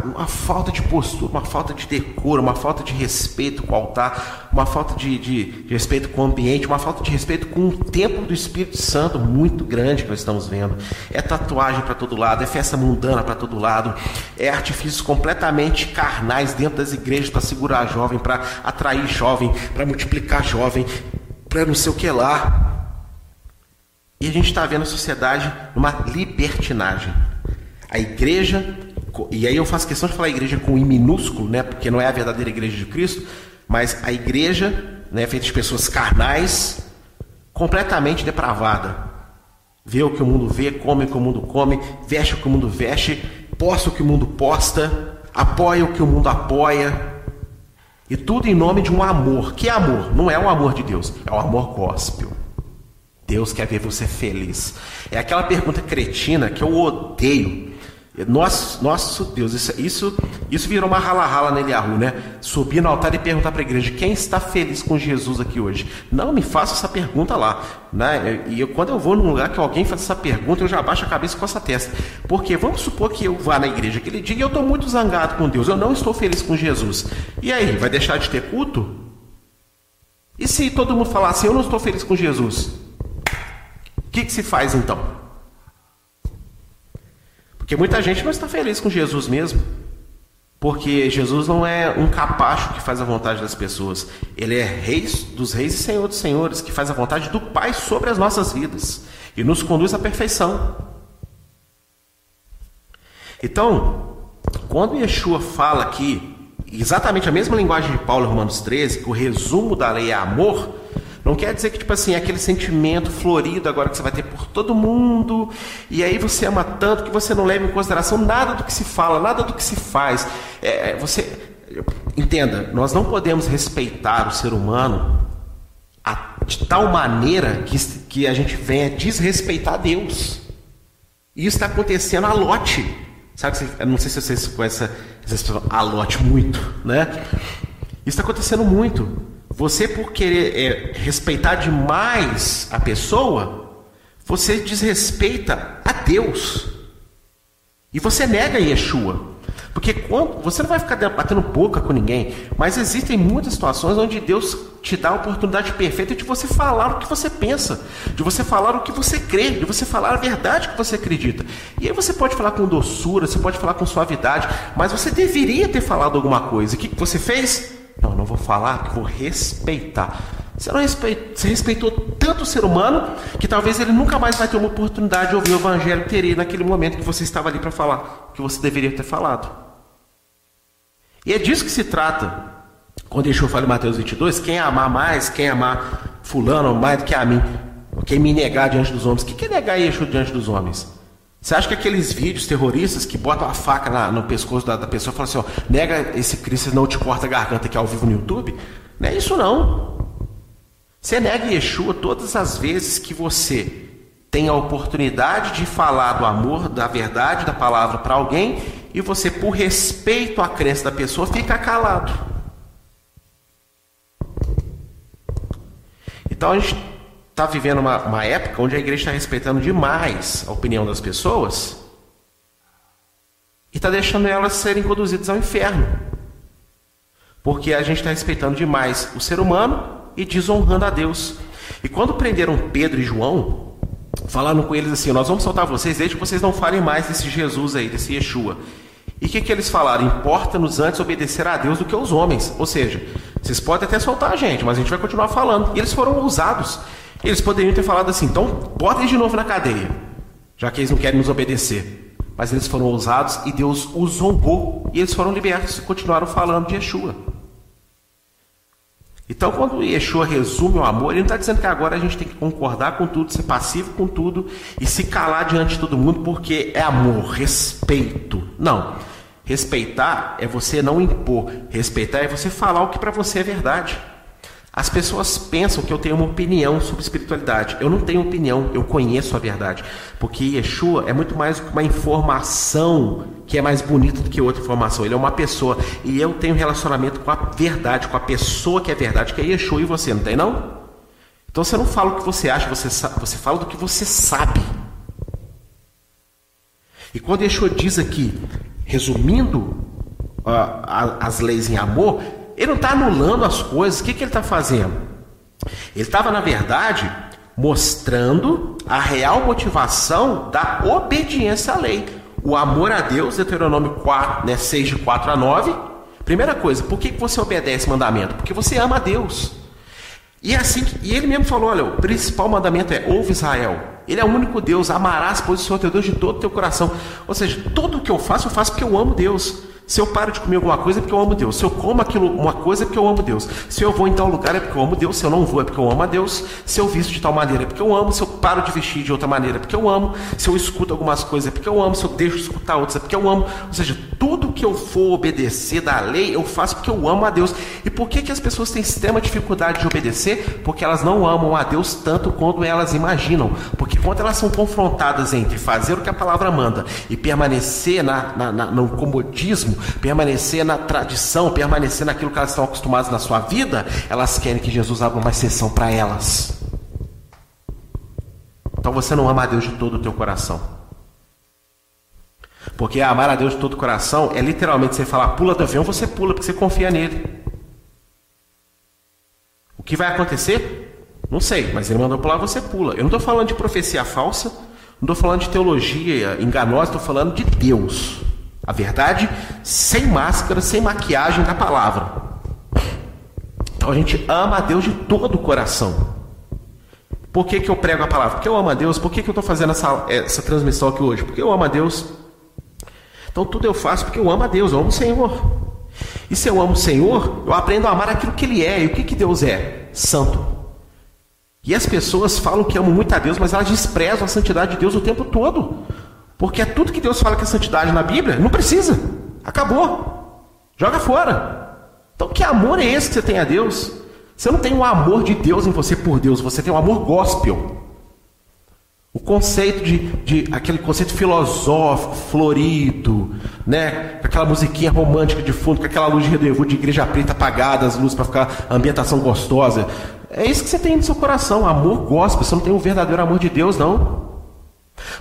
uma falta de postura, uma falta de decoro, uma falta de respeito com o altar, uma falta de, de, de respeito com o ambiente, uma falta de respeito com o templo do Espírito Santo muito grande que nós estamos vendo. É tatuagem para todo lado, é festa mundana para todo lado, é artifícios completamente carnais dentro das igrejas para segurar jovem, para atrair jovem, para multiplicar jovem, para não sei o que lá. E a gente está vendo a sociedade numa libertinagem. A igreja e aí eu faço questão de falar igreja com I minúsculo, né? Porque não é a verdadeira igreja de Cristo, mas a igreja, né, feita de pessoas carnais, completamente depravada. Vê o que o mundo vê, come o que o mundo come, veste o que o mundo veste, posta o que o mundo posta, apoia o que o mundo apoia. E tudo em nome de um amor. Que amor? Não é o amor de Deus, é o amor gospel. Deus quer ver você feliz. É aquela pergunta cretina que eu odeio. Nosso, nosso Deus, isso, isso, isso virou uma rala-rala na Eliahu, né? Subir no altar e perguntar para a igreja: quem está feliz com Jesus aqui hoje? Não me faça essa pergunta lá. Né? E eu, quando eu vou num lugar que alguém faz essa pergunta, eu já baixo a cabeça com essa testa. Porque vamos supor que eu vá na igreja aquele dia e eu estou muito zangado com Deus, eu não estou feliz com Jesus. E aí, vai deixar de ter culto? E se todo mundo falar assim, eu não estou feliz com Jesus? O que, que se faz então? Porque muita gente não está feliz com Jesus mesmo. Porque Jesus não é um capacho que faz a vontade das pessoas. Ele é rei dos reis e senhor dos senhores, que faz a vontade do Pai sobre as nossas vidas e nos conduz à perfeição. Então, quando Yeshua fala aqui, exatamente a mesma linguagem de Paulo em Romanos 13, que o resumo da lei é amor, não quer dizer que, tipo assim, é aquele sentimento florido agora que você vai ter por todo mundo, e aí você ama tanto que você não leva em consideração nada do que se fala, nada do que se faz. É, é você. Entenda, nós não podemos respeitar o ser humano de tal maneira que, que a gente venha desrespeitar Deus. E isso está acontecendo a lote. Sabe, não sei se vocês conhecem essa expressão, a lote muito, né? Isso está acontecendo muito. Você, por querer é, respeitar demais a pessoa, você desrespeita a Deus. E você nega Yeshua. Porque quando, você não vai ficar batendo boca com ninguém, mas existem muitas situações onde Deus te dá a oportunidade perfeita de você falar o que você pensa, de você falar o que você crê, de você falar a verdade que você acredita. E aí você pode falar com doçura, você pode falar com suavidade, mas você deveria ter falado alguma coisa. O que você fez? Não, não vou falar, vou respeitar. Você não respeitou, você respeitou tanto o ser humano que talvez ele nunca mais vai ter uma oportunidade de ouvir o evangelho que teria naquele momento que você estava ali para falar, que você deveria ter falado. E é disso que se trata. Quando Yeshua fala em Mateus 22, quem amar mais, quem amar fulano mais do que a mim, quem me negar diante dos homens. O que é negar Yeshua diante dos homens? Você acha que aqueles vídeos terroristas que botam a faca na, no pescoço da, da pessoa e falam assim, ó, nega esse Cristo não te corta a garganta é ao vivo no YouTube? Não é isso não. Você nega Yeshua todas as vezes que você tem a oportunidade de falar do amor, da verdade, da palavra para alguém e você, por respeito à crença da pessoa, fica calado. Então a gente está vivendo uma, uma época onde a igreja está respeitando demais a opinião das pessoas e está deixando elas serem conduzidas ao inferno. Porque a gente está respeitando demais o ser humano e desonrando a Deus. E quando prenderam Pedro e João, falaram com eles assim: Nós vamos soltar vocês desde que vocês não falem mais desse Jesus aí, desse Yeshua. E o que, que eles falaram? Importa-nos antes obedecer a Deus do que aos homens. Ou seja, vocês podem até soltar a gente, mas a gente vai continuar falando. E eles foram ousados. Eles poderiam ter falado assim, então botem de novo na cadeia, já que eles não querem nos obedecer. Mas eles foram ousados e Deus os honrou e eles foram libertos e continuaram falando de Yeshua. Então, quando Yeshua resume o amor, ele não está dizendo que agora a gente tem que concordar com tudo, ser passivo com tudo e se calar diante de todo mundo porque é amor, respeito. Não. Respeitar é você não impor, respeitar é você falar o que para você é verdade. As pessoas pensam que eu tenho uma opinião sobre espiritualidade. Eu não tenho opinião, eu conheço a verdade. Porque Yeshua é muito mais uma informação que é mais bonita do que outra informação. Ele é uma pessoa. E eu tenho relacionamento com a verdade, com a pessoa que é verdade, que é Yeshua e você, não tem não? Então você não fala o que você acha, você, você fala do que você sabe. E quando Yeshua diz aqui, resumindo uh, as leis em amor, ele não está anulando as coisas. O que, que ele está fazendo? Ele estava, na verdade, mostrando a real motivação da obediência à lei. O amor a Deus, Deuteronômio 4, né, 6 de 4 a 9. Primeira coisa, por que, você obedece mandamento? Porque você ama a Deus. E é assim, e ele mesmo falou: olha, o principal mandamento é ouve Israel. Ele é o único Deus. Amarás, pois, o Senhor teu Deus de todo o teu coração. Ou seja, tudo o que eu faço, eu faço porque eu amo Deus. Se eu paro de comer alguma coisa é porque eu amo Deus. Se eu como aquilo, uma coisa é porque eu amo Deus. Se eu vou em tal lugar é porque eu amo Deus. Se eu não vou é porque eu amo a Deus. Se eu visto de tal maneira é porque eu amo. Se eu paro de vestir de outra maneira é porque eu amo. Se eu escuto algumas coisas é porque eu amo. Se eu deixo de escutar outras é porque eu amo. Ou seja, tudo que eu for obedecer da lei eu faço porque eu amo a Deus. E por que, que as pessoas têm extrema dificuldade de obedecer? Porque elas não amam a Deus tanto quanto elas imaginam. Porque quando elas são confrontadas entre fazer o que a palavra manda e permanecer na, na, na no comodismo, permanecer na tradição, permanecer naquilo que elas estão acostumadas na sua vida, elas querem que Jesus abra uma exceção para elas. Então você não ama a Deus de todo o teu coração. Porque amar a Deus de todo o coração é literalmente você falar pula do avião, você pula porque você confia nele. O que vai acontecer? Não sei, mas ele mandou pular, você pula. Eu não estou falando de profecia falsa, não estou falando de teologia enganosa, estou falando de Deus. A verdade sem máscara, sem maquiagem da palavra. Então a gente ama a Deus de todo o coração. Por que, que eu prego a palavra? Porque eu amo a Deus. Por que, que eu estou fazendo essa, essa transmissão aqui hoje? Porque eu amo a Deus. Então tudo eu faço porque eu amo a Deus, eu amo o Senhor. E se eu amo o Senhor, eu aprendo a amar aquilo que Ele é. E o que, que Deus é? Santo. E as pessoas falam que amam muito a Deus, mas elas desprezam a santidade de Deus o tempo todo. Porque é tudo que Deus fala que é santidade na Bíblia, não precisa. Acabou. Joga fora. Então, que amor é esse que você tem a Deus? Você não tem um amor de Deus em você por Deus, você tem um amor gospel. O conceito de, de aquele conceito filosófico, florido, né? Com aquela musiquinha romântica de fundo, com aquela luz de redevô de igreja preta apagada, as luzes para ficar a ambientação gostosa. É isso que você tem no seu coração, amor gospel. Você não tem o verdadeiro amor de Deus, não.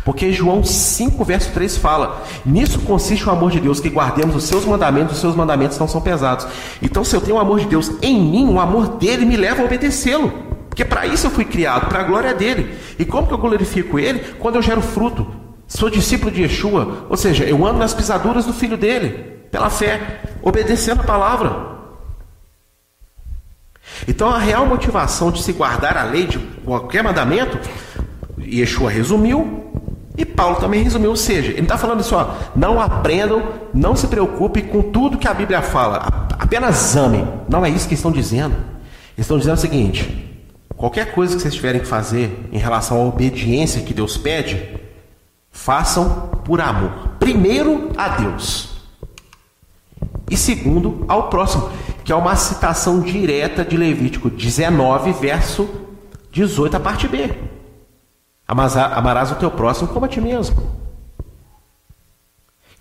Porque João 5, verso 3 fala: Nisso consiste o amor de Deus, que guardemos os seus mandamentos, os seus mandamentos não são pesados. Então, se eu tenho o amor de Deus em mim, o amor dele me leva a obedecê-lo. Porque para isso eu fui criado, para a glória dele. E como que eu glorifico ele? Quando eu gero fruto. Sou discípulo de Yeshua, ou seja, eu ando nas pisaduras do filho dele, pela fé, obedecendo a palavra. Então a real motivação de se guardar a lei de qualquer mandamento Yeshua resumiu e Paulo também resumiu, ou seja, ele está falando assim, ó, não aprendam, não se preocupe com tudo que a Bíblia fala, apenas amem. Não é isso que estão dizendo. Eles estão dizendo o seguinte: qualquer coisa que vocês tiverem que fazer em relação à obediência que Deus pede, façam por amor. Primeiro a Deus. E segundo ao próximo, que é uma citação direta de Levítico 19, verso 18, a parte B. Amarás o teu próximo como a ti mesmo.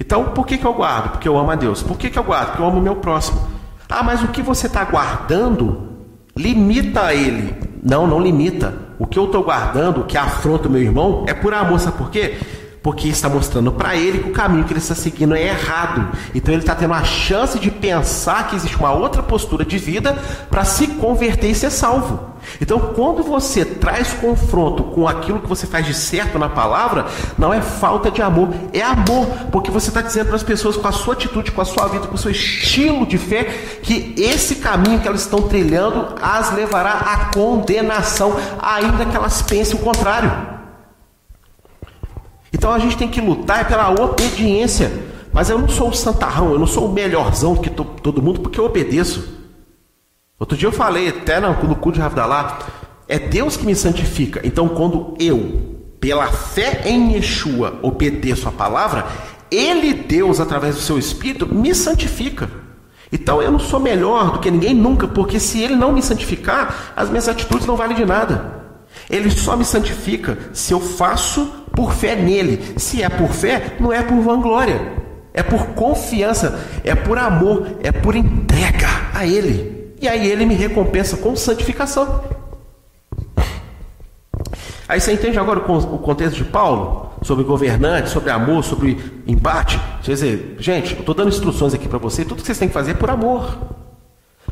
Então, por que, que eu guardo? Porque eu amo a Deus. Por que, que eu guardo? Porque eu amo o meu próximo. Ah, mas o que você está guardando limita ele. Não, não limita. O que eu estou guardando, que afronta o meu irmão, é por amor. Sabe por quê? Porque está mostrando para ele que o caminho que ele está seguindo é errado. Então ele está tendo a chance de pensar que existe uma outra postura de vida para se converter e ser salvo. Então, quando você traz confronto com aquilo que você faz de certo na palavra, não é falta de amor, é amor, porque você está dizendo para as pessoas com a sua atitude, com a sua vida, com o seu estilo de fé, que esse caminho que elas estão trilhando as levará à condenação, ainda que elas pensem o contrário. Então a gente tem que lutar pela obediência. Mas eu não sou o santarrão, eu não sou o melhorzão que to, todo mundo, porque eu obedeço. Outro dia eu falei, até no, no cu de Ravdalá, é Deus que me santifica. Então quando eu, pela fé em Yeshua, obedeço a palavra, Ele, Deus, através do seu Espírito, me santifica. Então eu não sou melhor do que ninguém nunca, porque se Ele não me santificar, as minhas atitudes não valem de nada. Ele só me santifica se eu faço por fé nele. Se é por fé, não é por vanglória. É por confiança, é por amor, é por entrega a Ele. E aí Ele me recompensa com santificação. Aí você entende agora o contexto de Paulo? Sobre governante, sobre amor, sobre embate? Quer dizer, gente, eu estou dando instruções aqui para você, tudo que vocês têm que fazer é por amor.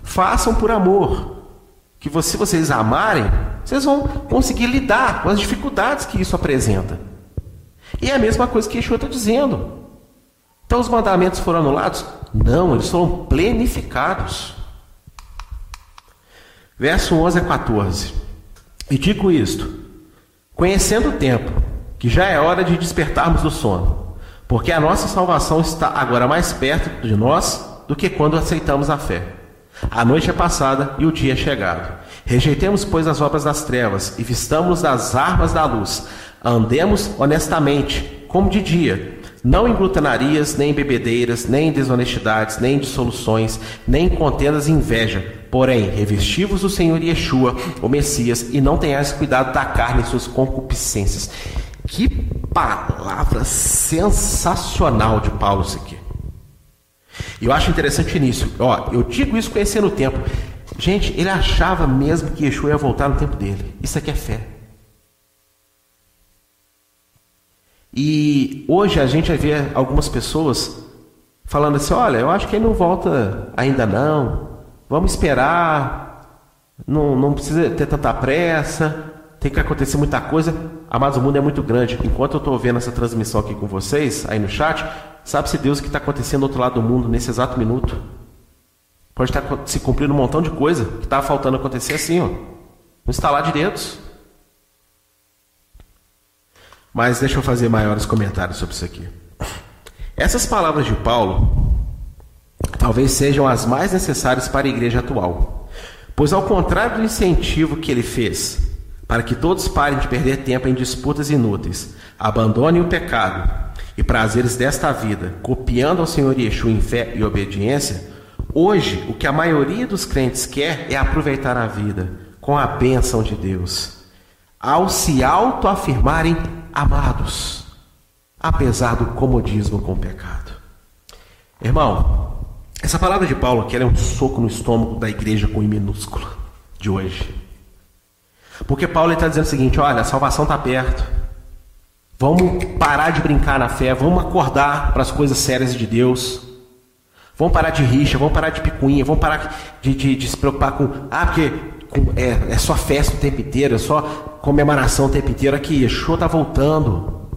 Façam por amor que se vocês amarem, vocês vão conseguir lidar com as dificuldades que isso apresenta. E é a mesma coisa que Yeshua está dizendo. Então os mandamentos foram anulados? Não, eles foram plenificados. Verso 11 a 14. E digo isto: conhecendo o tempo, que já é hora de despertarmos do sono, porque a nossa salvação está agora mais perto de nós do que quando aceitamos a fé. A noite é passada e o dia é chegado. Rejeitemos, pois, as obras das trevas e vistamos das armas da luz. Andemos honestamente, como de dia, não em glutenarias, nem em bebedeiras, nem em desonestidades, nem em dissoluções, nem em contendas e inveja. Porém, revestivos do Senhor Yeshua, o Messias, e não tenhais cuidado da carne e suas concupiscências. Que palavra sensacional de Paulo isso aqui. Eu acho interessante nisso. Ó, eu digo isso conhecendo o tempo. Gente, ele achava mesmo que Yeshua ia voltar no tempo dele. Isso aqui é fé. E hoje a gente ver algumas pessoas falando assim: olha, eu acho que ele não volta ainda não, vamos esperar, não, não precisa ter tanta pressa, tem que acontecer muita coisa. Amados, o mundo é muito grande. Enquanto eu estou vendo essa transmissão aqui com vocês, aí no chat, sabe-se Deus o que está acontecendo do outro lado do mundo nesse exato minuto. Pode estar tá se cumprindo um montão de coisa que está faltando acontecer assim, ó. No instalar de dedos. Mas deixa eu fazer maiores comentários sobre isso aqui. Essas palavras de Paulo talvez sejam as mais necessárias para a igreja atual. Pois, ao contrário do incentivo que ele fez para que todos parem de perder tempo em disputas inúteis, abandonem o pecado e prazeres desta vida, copiando ao Senhor Yeshua em fé e obediência, hoje o que a maioria dos crentes quer é aproveitar a vida com a bênção de Deus, ao se autoafirmarem amados, apesar do comodismo com o pecado. Irmão, essa palavra de Paulo aqui é um soco no estômago da igreja com I minúscula de hoje. Porque Paulo está dizendo o seguinte: olha, a salvação está perto. Vamos parar de brincar na fé, vamos acordar para as coisas sérias de Deus. Vamos parar de rixa, vamos parar de picuinha, vamos parar de, de, de se preocupar com. Ah, porque é, é só festa o tempo inteiro, é só comemoração o tempo inteiro. Aqui, Yeshua está voltando.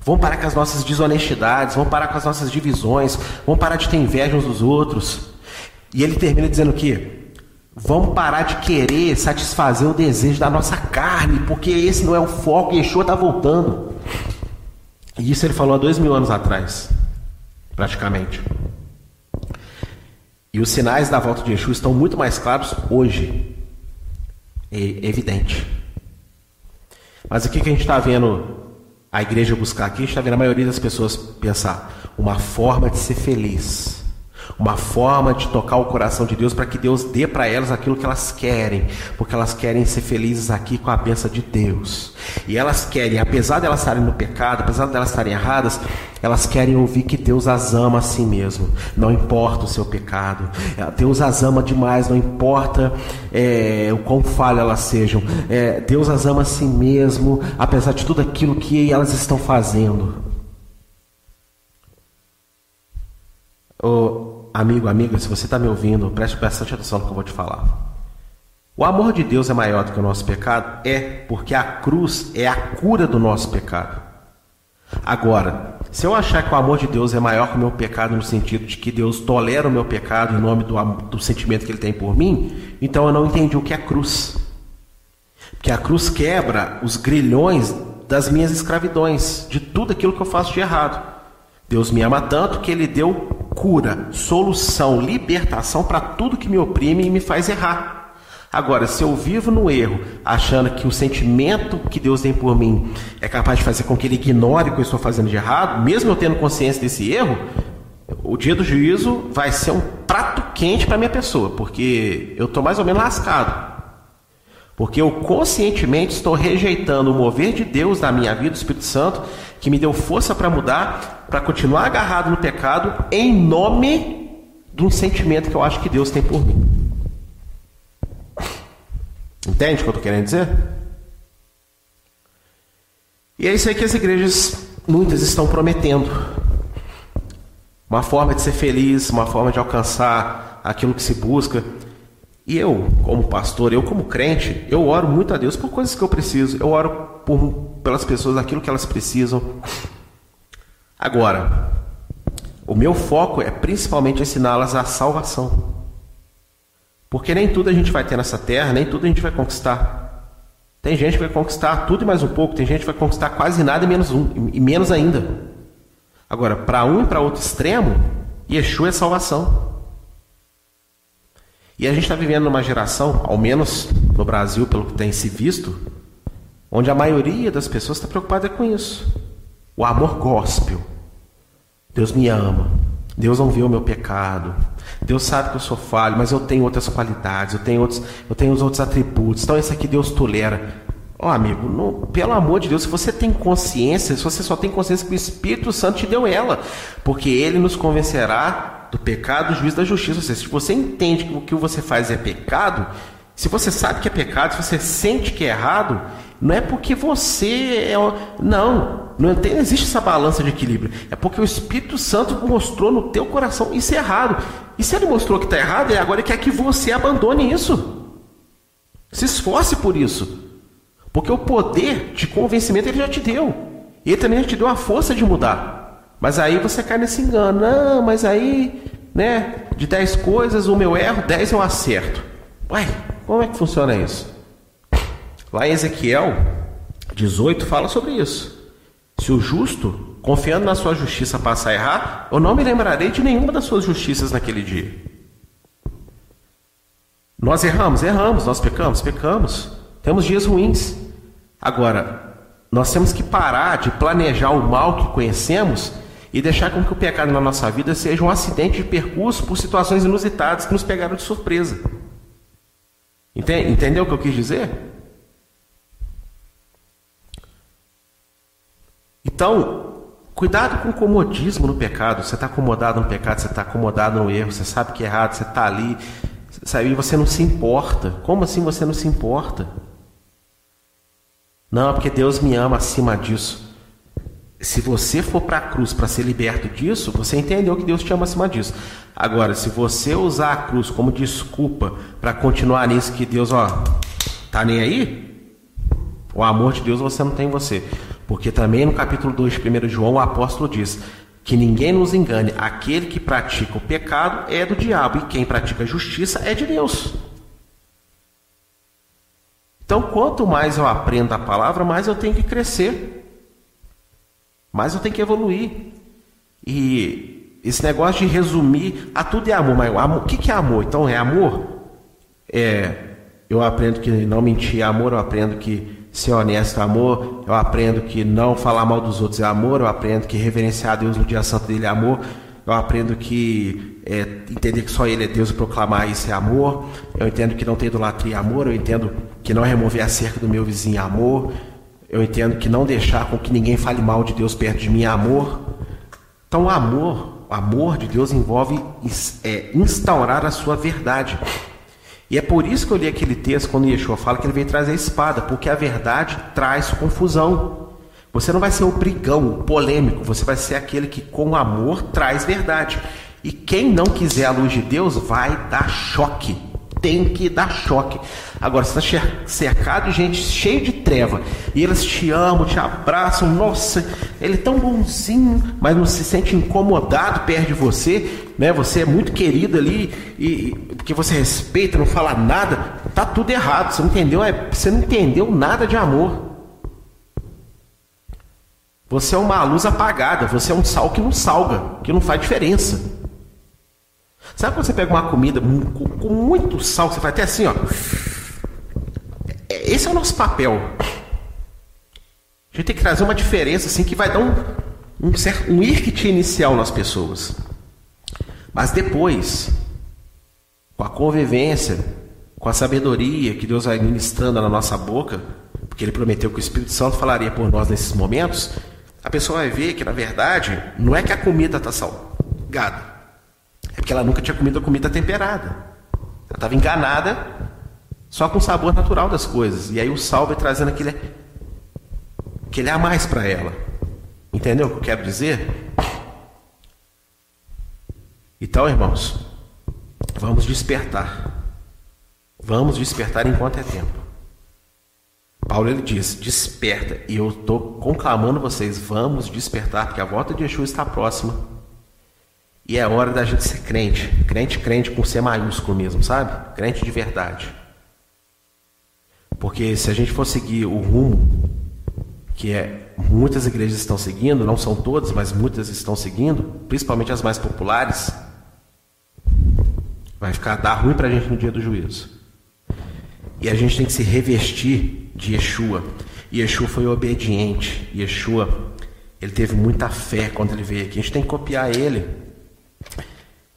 Vamos parar com as nossas desonestidades, vamos parar com as nossas divisões, vamos parar de ter inveja uns dos outros. E ele termina dizendo que vamos parar de querer satisfazer o desejo da nossa carne, porque esse não é o foco, Yeshua está voltando. E isso ele falou há dois mil anos atrás, praticamente. E os sinais da volta de Yeshua estão muito mais claros hoje. É evidente. Mas o que a gente está vendo a igreja buscar aqui? A gente está vendo a maioria das pessoas pensar uma forma de ser feliz uma forma de tocar o coração de Deus para que Deus dê para elas aquilo que elas querem, porque elas querem ser felizes aqui com a benção de Deus. E elas querem, apesar de elas estarem no pecado, apesar de elas estarem erradas, elas querem ouvir que Deus as ama a si mesmo, não importa o seu pecado. Deus as ama demais, não importa é, o quão falha elas sejam. É, Deus as ama a si mesmo, apesar de tudo aquilo que elas estão fazendo. Oh, Amigo, amiga, se você está me ouvindo, preste bastante atenção no que eu vou te falar. O amor de Deus é maior do que o nosso pecado? É, porque a cruz é a cura do nosso pecado. Agora, se eu achar que o amor de Deus é maior que o meu pecado, no sentido de que Deus tolera o meu pecado em nome do, do sentimento que Ele tem por mim, então eu não entendi o que é cruz. Porque a cruz quebra os grilhões das minhas escravidões, de tudo aquilo que eu faço de errado. Deus me ama tanto que Ele deu cura, solução, libertação para tudo que me oprime e me faz errar. Agora, se eu vivo no erro, achando que o sentimento que Deus tem por mim é capaz de fazer com que Ele ignore o que eu estou fazendo de errado, mesmo eu tendo consciência desse erro, o dia do juízo vai ser um prato quente para minha pessoa, porque eu estou mais ou menos lascado. Porque eu conscientemente estou rejeitando o mover de Deus na minha vida, o Espírito Santo, que me deu força para mudar, para continuar agarrado no pecado, em nome de um sentimento que eu acho que Deus tem por mim. Entende o que eu estou querendo dizer? E é isso aí que as igrejas, muitas, estão prometendo. Uma forma de ser feliz, uma forma de alcançar aquilo que se busca. E eu, como pastor, eu como crente, eu oro muito a Deus por coisas que eu preciso. Eu oro por, pelas pessoas aquilo que elas precisam. Agora, o meu foco é principalmente ensiná-las a salvação. Porque nem tudo a gente vai ter nessa terra, nem tudo a gente vai conquistar. Tem gente que vai conquistar tudo e mais um pouco, tem gente que vai conquistar quase nada e menos um, e menos ainda. Agora, para um e para outro extremo, Yeshua é salvação. E a gente está vivendo numa geração, ao menos no Brasil, pelo que tem se visto, onde a maioria das pessoas está preocupada com isso. O amor gospel. Deus me ama. Deus não vê o meu pecado. Deus sabe que eu sou falho, mas eu tenho outras qualidades, eu tenho outros, eu tenho os outros atributos. Então esse aqui Deus tolera. Ó oh, amigo, pelo amor de Deus, se você tem consciência, se você só tem consciência que o Espírito Santo te deu ela, porque ele nos convencerá do pecado, do juízo da justiça. Ou seja, se você entende que o que você faz é pecado, se você sabe que é pecado, se você sente que é errado, não é porque você é. Não, não, tem, não existe essa balança de equilíbrio. É porque o Espírito Santo mostrou no teu coração isso é errado. E se ele mostrou que está errado, é agora ele quer que você abandone isso. Se esforce por isso. Porque o poder de convencimento ele já te deu. E ele também já te deu a força de mudar. Mas aí você cai nesse engano. Não, mas aí, né, de 10 coisas, o meu erro, 10 eu acerto. Ué, como é que funciona isso? Lá em Ezequiel 18 fala sobre isso. Se o justo, confiando na sua justiça, passar a errar, eu não me lembrarei de nenhuma das suas justiças naquele dia. Nós erramos, erramos, nós pecamos, pecamos. Temos dias ruins. Agora, nós temos que parar de planejar o mal que conhecemos e deixar com que o pecado na nossa vida seja um acidente de percurso por situações inusitadas que nos pegaram de surpresa. Entendeu o que eu quis dizer? Então, cuidado com o comodismo no pecado. Você está acomodado no pecado, você está acomodado no erro, você sabe que é errado, você está ali, sabe, e você não se importa. Como assim você não se importa? Não, é porque Deus me ama acima disso. Se você for para a cruz para ser liberto disso, você entendeu que Deus te ama acima disso. Agora, se você usar a cruz como desculpa para continuar nisso que Deus, ó, tá nem aí, o amor de Deus você não tem em você. Porque também no capítulo 2 de 1 João o apóstolo diz que ninguém nos engane, aquele que pratica o pecado é do diabo e quem pratica a justiça é de Deus. Então, quanto mais eu aprendo a palavra, mais eu tenho que crescer, mais eu tenho que evoluir. E esse negócio de resumir, a tudo é amor, mas o que, que é amor? Então, é amor? É, eu aprendo que não mentir é amor, eu aprendo que ser honesto é amor, eu aprendo que não falar mal dos outros é amor, eu aprendo que reverenciar a Deus no dia santo dele é amor, eu aprendo que é, entender que só Ele é Deus e proclamar isso é amor, eu entendo que não ter idolatria é amor, eu entendo que não remover a cerca do meu vizinho amor, eu entendo que não deixar com que ninguém fale mal de Deus perto de mim é amor. Então, amor, o amor de Deus envolve é, instaurar a sua verdade. E é por isso que eu li aquele texto quando Yeshua fala que ele veio trazer a espada, porque a verdade traz confusão. Você não vai ser o brigão, o polêmico, você vai ser aquele que com amor traz verdade. E quem não quiser a luz de Deus vai dar choque. Tem que dar choque. Agora, você está cercado de gente cheia de treva e eles te amam, te abraçam. Nossa, ele é tão bonzinho, mas não se sente incomodado perto de você né? Você é muito querido ali e porque você respeita, não fala nada, tá tudo errado. Você não entendeu? É, você não entendeu nada de amor. Você é uma luz apagada, você é um sal que não salga, que não faz diferença. Sabe quando você pega uma comida com, muito sal, você faz até assim, ó. É, esse é o nosso papel. A gente tem que trazer uma diferença assim que vai dar um, um, certo, um irkit inicial nas pessoas. Mas depois, com a convivência, com a sabedoria que Deus vai ministrando na nossa boca, porque Ele prometeu que o Espírito Santo falaria por nós nesses momentos, a pessoa vai ver que, na verdade, não é que a comida está salgada, é porque ela nunca tinha comido a comida temperada. Ela estava enganada só com o sabor natural das coisas. E aí o sal vai trazendo aquele, aquele a mais para ela. Entendeu o que eu quero dizer? Então, irmãos, vamos despertar. Vamos despertar enquanto é tempo. Paulo ele diz: desperta. E eu estou conclamando vocês: vamos despertar, porque a volta de Yeshua está próxima. E é hora da gente ser crente. Crente, crente com C maiúsculo mesmo, sabe? Crente de verdade. Porque se a gente for seguir o rumo que é muitas igrejas estão seguindo, não são todas, mas muitas estão seguindo, principalmente as mais populares, vai ficar dar ruim para a gente no dia do juízo. E a gente tem que se revestir de Yeshua. Yeshua foi obediente. Yeshua, ele teve muita fé quando ele veio aqui. A gente tem que copiar ele.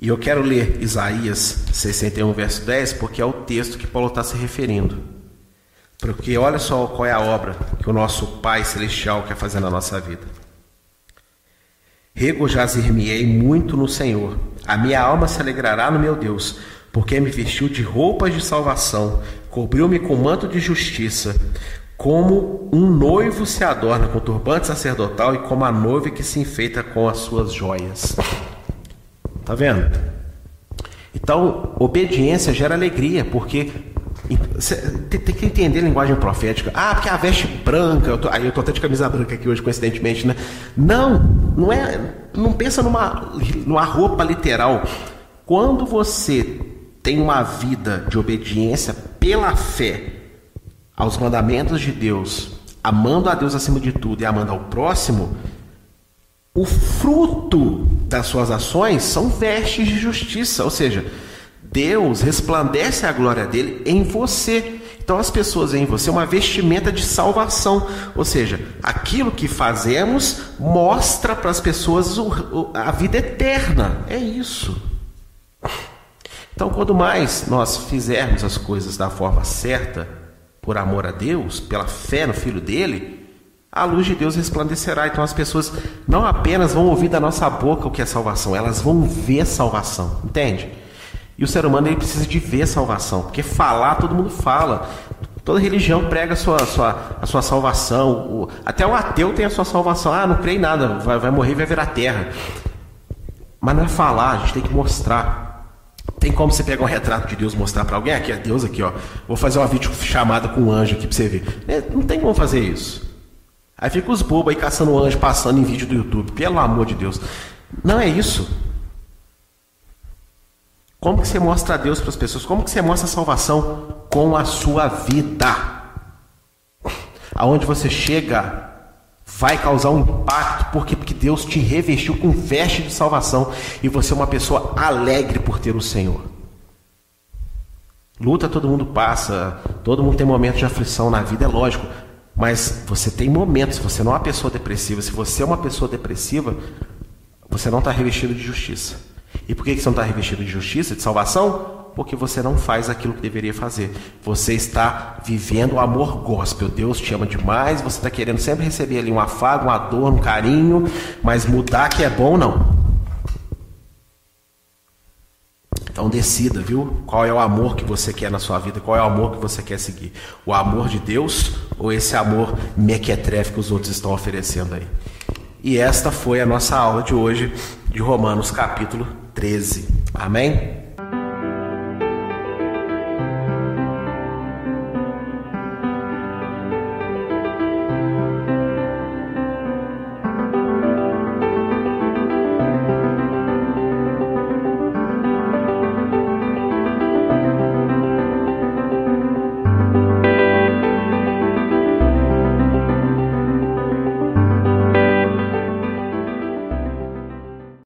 E eu quero ler Isaías 61, verso 10, porque é o texto que Paulo está se referindo. Porque olha só qual é a obra que o nosso Pai Celestial quer fazer na nossa vida. Regozijar-me-ei muito no Senhor. A minha alma se alegrará no meu Deus, porque me vestiu de roupas de salvação, cobriu-me com manto de justiça, como um noivo se adorna com turbante sacerdotal e como a noiva que se enfeita com as suas joias. Tá vendo? Então, obediência gera alegria, porque tem, que entender a linguagem profética. Ah, porque a veste branca. Eu tô, aí eu tô até de camisa branca aqui hoje, coincidentemente, né? Não, não é. Não pensa numa, numa roupa literal. Quando você tem uma vida de obediência pela fé aos mandamentos de Deus, amando a Deus acima de tudo e amando ao próximo, o fruto das suas ações são vestes de justiça, ou seja, Deus resplandece a glória dele em você. Então as pessoas em você uma vestimenta de salvação, ou seja, aquilo que fazemos mostra para as pessoas a vida eterna. É isso. Então, quanto mais nós fizermos as coisas da forma certa, por amor a Deus, pela fé no Filho dele, a luz de Deus resplandecerá. Então as pessoas não apenas vão ouvir da nossa boca o que é salvação, elas vão ver salvação, entende? E o ser humano ele precisa de ver salvação, porque falar todo mundo fala. Toda religião prega a sua, a sua, a sua salvação. O, até o ateu tem a sua salvação. Ah, não creio em nada, vai, vai morrer e vai virar terra. Mas não é falar, a gente tem que mostrar. Tem como você pegar um retrato de Deus mostrar para alguém? Aqui é Deus, aqui, ó. Vou fazer uma vídeo chamada com um anjo aqui para você ver. É, não tem como fazer isso. Aí fica os bobos aí caçando anjo passando em vídeo do YouTube. Pelo amor de Deus. Não é isso. Como que você mostra a Deus para as pessoas? Como que você mostra a salvação? Com a sua vida. Aonde você chega vai causar um impacto, porque, porque Deus te revestiu com veste de salvação e você é uma pessoa alegre por ter o Senhor. Luta todo mundo passa, todo mundo tem momentos de aflição na vida, é lógico, mas você tem momentos, você não é uma pessoa depressiva, se você é uma pessoa depressiva, você não está revestido de justiça. E por que você não está revestido de justiça, de salvação? Porque você não faz aquilo que deveria fazer. Você está vivendo o amor gospel. Deus te ama demais, você está querendo sempre receber ali um afago, uma dor, um carinho, mas mudar que é bom, não. Então decida, viu? Qual é o amor que você quer na sua vida? Qual é o amor que você quer seguir? O amor de Deus ou esse amor mequetrefe que os outros estão oferecendo aí? E esta foi a nossa aula de hoje de Romanos capítulo 13. Amém?